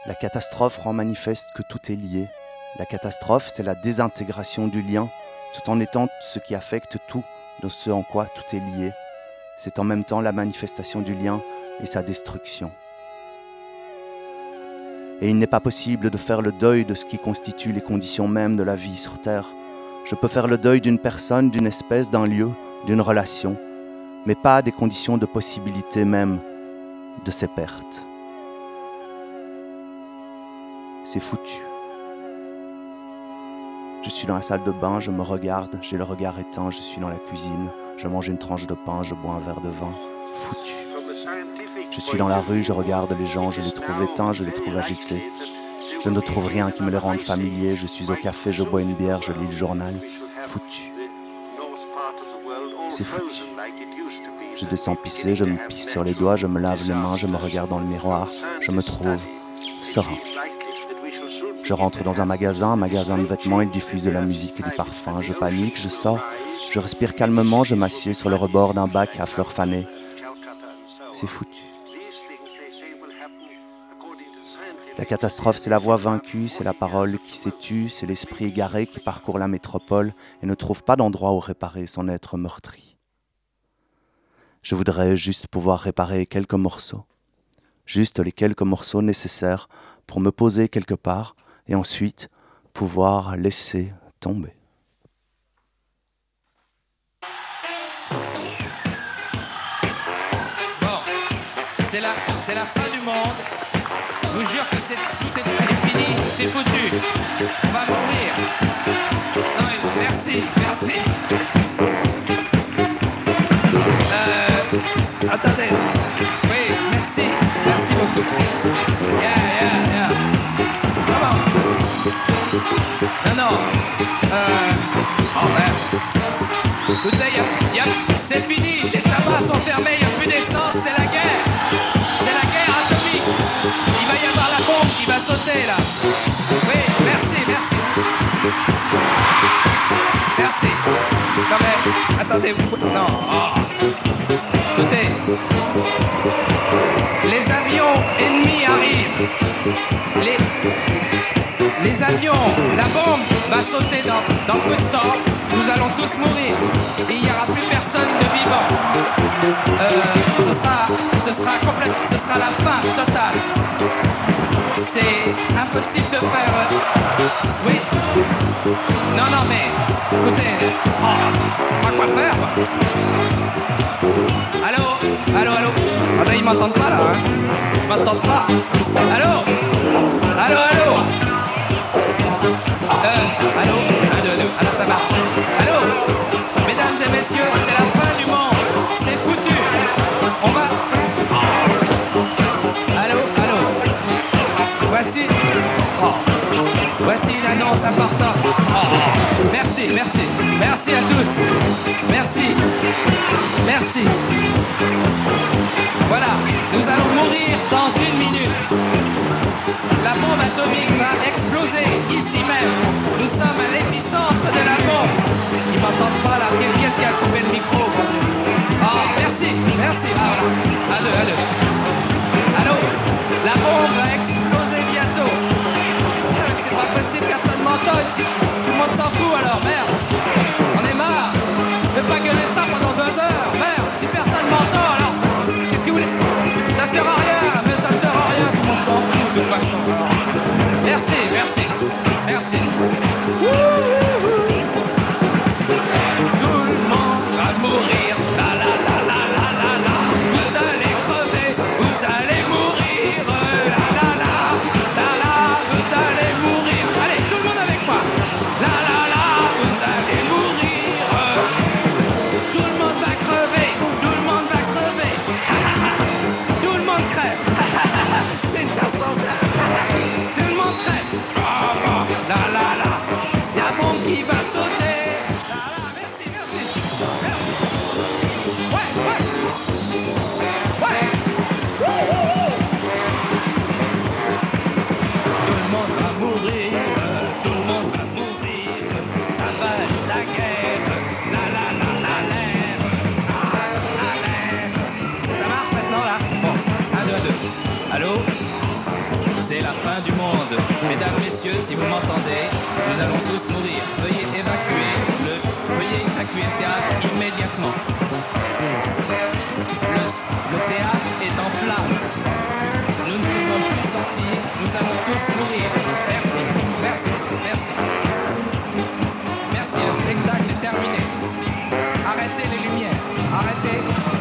La catastrophe rend manifeste que tout est lié. La catastrophe, c'est la désintégration du lien, tout en étant ce qui affecte tout, de ce en quoi tout est lié. C'est en même temps la manifestation du lien et sa destruction. Et il n'est pas possible de faire le deuil de ce qui constitue les conditions mêmes de la vie sur Terre. Je peux faire le deuil d'une personne, d'une espèce, d'un lieu, d'une relation, mais pas des conditions de possibilité même de ces pertes c'est foutu. Je suis dans la salle de bain, je me regarde, j'ai le regard éteint, je suis dans la cuisine, je mange une tranche de pain, je bois un verre de vin. Foutu. Je suis dans la rue, je regarde les gens, je les trouve éteints, je les trouve agités. Je ne trouve rien qui me les rende familiers, je suis au café, je bois une bière, je lis le journal. Foutu. C'est foutu. Je descends pisser, je me pisse sur les doigts, je me lave les mains, je me regarde dans le miroir, je me trouve serein. Je rentre dans un magasin, un magasin de vêtements, il diffuse de la musique et du parfum. Je panique, je sors, je respire calmement, je m'assieds sur le rebord d'un bac à fleurs fanées. C'est foutu. La catastrophe, c'est la voix vaincue, c'est la parole qui s'est tue, c'est l'esprit égaré qui parcourt la métropole et ne trouve pas d'endroit où réparer son être meurtri. Je voudrais juste pouvoir réparer quelques morceaux, juste les quelques morceaux nécessaires pour me poser quelque part et ensuite pouvoir laisser tomber. Bon, c'est la, c'est la fin du monde. Je vous jure que c'est, tout est, fini, c'est foutu. On va mourir. Non, merci, merci. Euh, attendez. Non, non. Euh, oh merde. Écoutez, y a- y a- c'est fini, les tabacs sont fermés, il n'y a plus d'essence, c'est la guerre. C'est la guerre atomique. Il va y avoir la bombe qui va sauter là. Oui, merci, merci. Merci. Non mais, attendez, vous... Non. oh. Écoutez. Les avions ennemis arrivent. Les... Les avions, la bombe va sauter dans, dans peu de temps. Nous allons tous mourir. Et il n'y aura plus personne de vivant. Euh, ce sera, ce sera ce sera la fin totale. C'est impossible de faire. euh, Oui. Non, non, mais écoutez, oh, pas quoi faire. Allô, allô, allô. Ah ben ils m'entendent pas là. Hein. Ils m'entendent pas. Allô, allô, allô. Euh, allô, un, deux, deux. Alors ça marche. Allô, mesdames et messieurs, c'est la fin du monde. C'est foutu. On va. Allô, allô. Voici. Oh. Voici une annonce importante. Oh. Merci, merci. Merci à tous. Merci. Merci. Voilà, nous allons mourir dans une minute. Atomique va exploser ici même. Nous sommes à l'épicentre de la bombe. Ils m'entendent pas là. Qui est-ce qui a coupé le micro? Ah, merci, merci. Ah, voilà. À. Allô? La bombe va exploser bientôt. C'est pas possible, personne m'entend ici. Tout le monde s'en fout alors, merde. Merci, merci, merci. c'est la fin du monde. Mesdames, messieurs, si vous m'entendez, nous allons tous mourir. Veuillez évacuer le, veuillez évacuer le théâtre immédiatement. Le, le théâtre est en flammes. Nous ne pouvons plus sortir. Nous allons tous mourir. Merci, merci, merci. Merci, le spectacle est terminé. Arrêtez les lumières. Arrêtez.